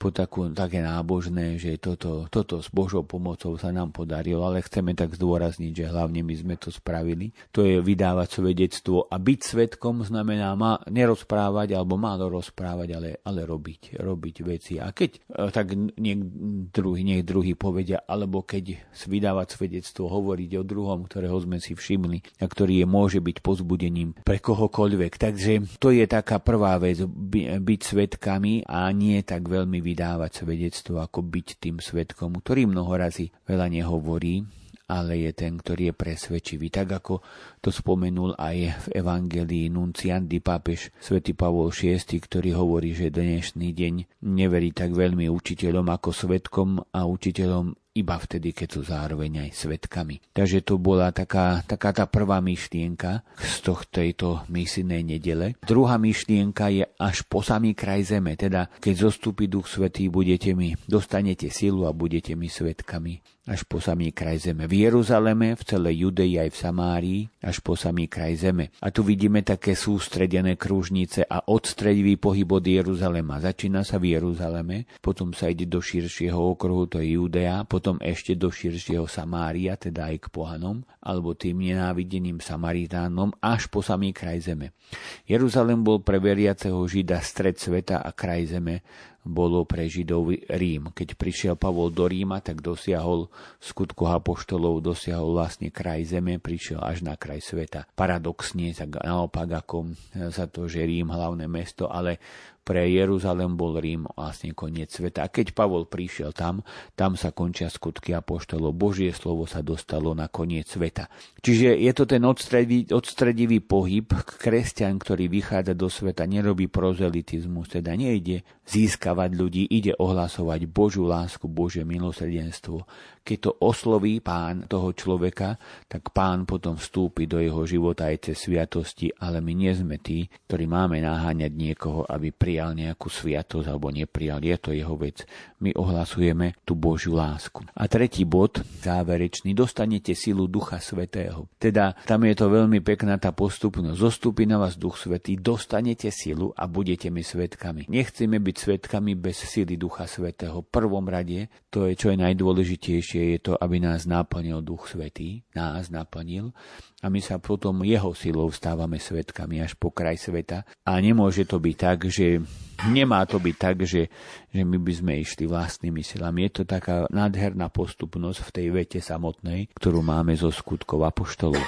po takú, také nábožné, že toto, toto s Božou pomocou sa nám podarilo, ale chceme tak zdôrazniť, že hlavne my sme to spravili. To je vydávať svedectvo a byť svetkom znamená ma nerozprávať alebo málo rozprávať, ale, ale robiť, robiť veci. A keď e, tak niek druhý, nech druhý povedia, alebo keď vydávať svedectvo, hovoriť o druhom, ktorého sme si všimli a ktorý je, môže byť pozbudením pre kohokoľvek. Takže to je taká prvá vec, by, byť svetkami a nie tak veľmi vydávať svedectvo, ako byť tým svetkom, ktorý mnoho razy veľa nehovorí, ale je ten, ktorý je presvedčivý. Tak ako to spomenul aj v Evangelii Nunciandi pápež svätý Pavol VI, ktorý hovorí, že dnešný deň neverí tak veľmi učiteľom ako svetkom a učiteľom iba vtedy, keď sú zároveň aj svetkami. Takže to bola taká, taká tá prvá myšlienka z tohto misijnej nedele. Druhá myšlienka je až po samý kraj zeme, teda keď zostúpi Duch Svetý, budete mi, dostanete silu a budete mi svetkami až po samý kraj zeme. V Jeruzaleme, v celej Judei aj v Samárii, až po samý kraj zeme. A tu vidíme také sústredené kružnice a odstredivý pohyb od Jeruzalema. Začína sa v Jeruzaleme, potom sa ide do širšieho okruhu, to je Judea, potom ešte do širšieho Samária, teda aj k pohanom, alebo tým nenávideným Samaritánom, až po samý kraj zeme. Jeruzalem bol pre veriaceho Žida stred sveta a kraj zeme bolo pre Židov Rím. Keď prišiel Pavol do Ríma, tak dosiahol skutku apoštolov, dosiahol vlastne kraj zeme, prišiel až na kraj sveta. Paradoxne, tak naopak ako za to, že Rím hlavné mesto, ale pre Jeruzalem bol Rím vlastne koniec sveta. A keď Pavol prišiel tam, tam sa končia skutky apoštolov. Božie slovo sa dostalo na koniec sveta. Čiže je to ten odstredivý, odstredivý pohyb. Kresťan, ktorý vychádza do sveta, nerobí prozelitizmus, teda nejde získavať ľudí, ide ohlasovať Božú lásku, Božie milosrdenstvo. Keď to osloví pán toho človeka, tak pán potom vstúpi do jeho života aj cez sviatosti, ale my nie sme tí, ktorí máme naháňať niekoho, aby prijal nejakú sviatosť alebo neprijal. Je to jeho vec. My ohlasujeme tú Božiu lásku. A tretí bod, záverečný, dostanete silu Ducha Svetého. Teda tam je to veľmi pekná tá postupnosť. Zostupí na vás Duch Svetý, dostanete silu a budete mi svetkami. Nechceme byť svetkami bez sily Ducha Svetého. V prvom rade, to je čo je Najdôležitejšie je to, aby nás naplnil Duch Svetý, nás naplnil a my sa potom jeho silou stávame svetkami až po kraj sveta. A nemôže to byť tak, že nemá to byť tak, že, že my by sme išli vlastnými silami. Je to taká nádherná postupnosť v tej vete samotnej, ktorú máme zo skutkov apoštolov.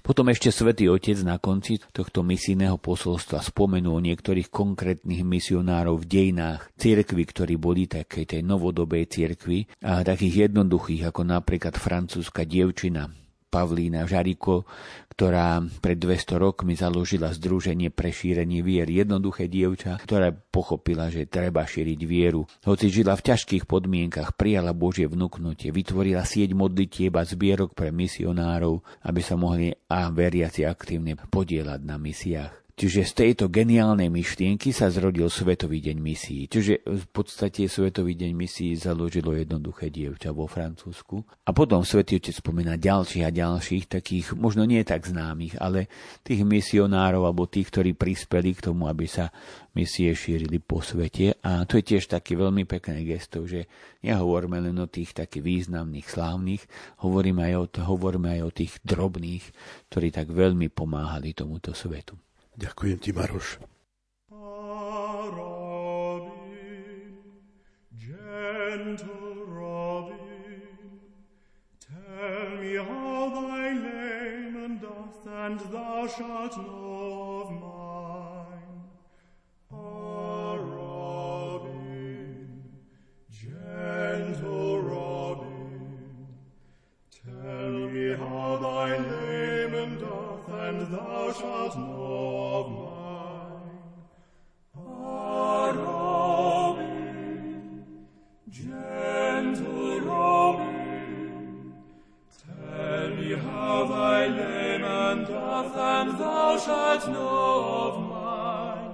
Potom ešte svätý Otec na konci tohto misijného posolstva spomenul niektorých konkrétnych misionárov v dejinách cirkvy, ktorí boli takej tej novodobej cirkvi a takých jednoduchých, ako napríklad francúzska dievčina Pavlína Žariko, ktorá pred 200 rokmi založila Združenie pre šírenie vier. Jednoduché dievča, ktorá pochopila, že treba šíriť vieru. Hoci žila v ťažkých podmienkach, prijala Božie vnúknutie, vytvorila sieť modlitieb a zbierok pre misionárov, aby sa mohli a veriaci aktívne podielať na misiách. Čiže z tejto geniálnej myšlienky sa zrodil Svetový deň misií. Čiže v podstate Svetový deň misií založilo jednoduché dievča vo Francúzsku. A potom Svetý Otec spomína ďalších a ďalších, takých možno nie tak známych, ale tých misionárov alebo tých, ktorí prispeli k tomu, aby sa misie šírili po svete. A to je tiež taký veľmi pekný gesto, že nehovoríme len o tých takých významných, slávnych, hovoríme aj o, hovoríme aj o tých drobných, ktorí tak veľmi pomáhali tomuto svetu. Ďakujem ti, Maroš. and thou shalt know of mine. Ah, Robin, gentle Robin, tell me how thy name doth, and thou shalt know shalt know of mine.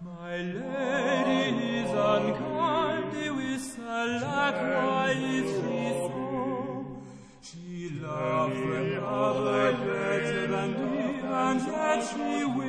My lady is unkind, with a is she so? She loves the other better than me, and that she will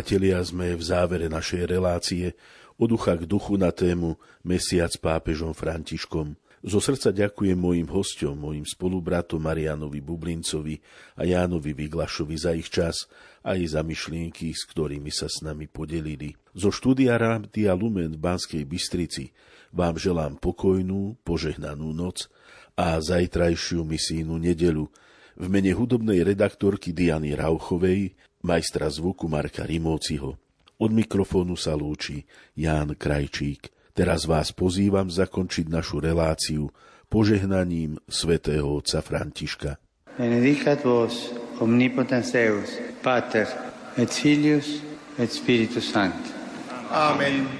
priatelia, sme v závere našej relácie od ducha k duchu na tému Mesiac pápežom Františkom. Zo srdca ďakujem mojim hostom, mojim spolubratom Marianovi Bublincovi a Jánovi Vyglašovi za ich čas aj za myšlienky, s ktorými sa s nami podelili. Zo štúdia Rádia Lumen v Banskej Bystrici vám želám pokojnú, požehnanú noc a zajtrajšiu misijnú nedelu. V mene hudobnej redaktorky Diany Rauchovej majstra zvuku Marka Rimóciho. Od mikrofónu sa lúči Ján Krajčík. Teraz vás pozývam zakončiť našu reláciu požehnaním svätého otca Františka. Benedicat vos omnipotens Deus, Pater et Filius et Spiritus Sancti. Amen.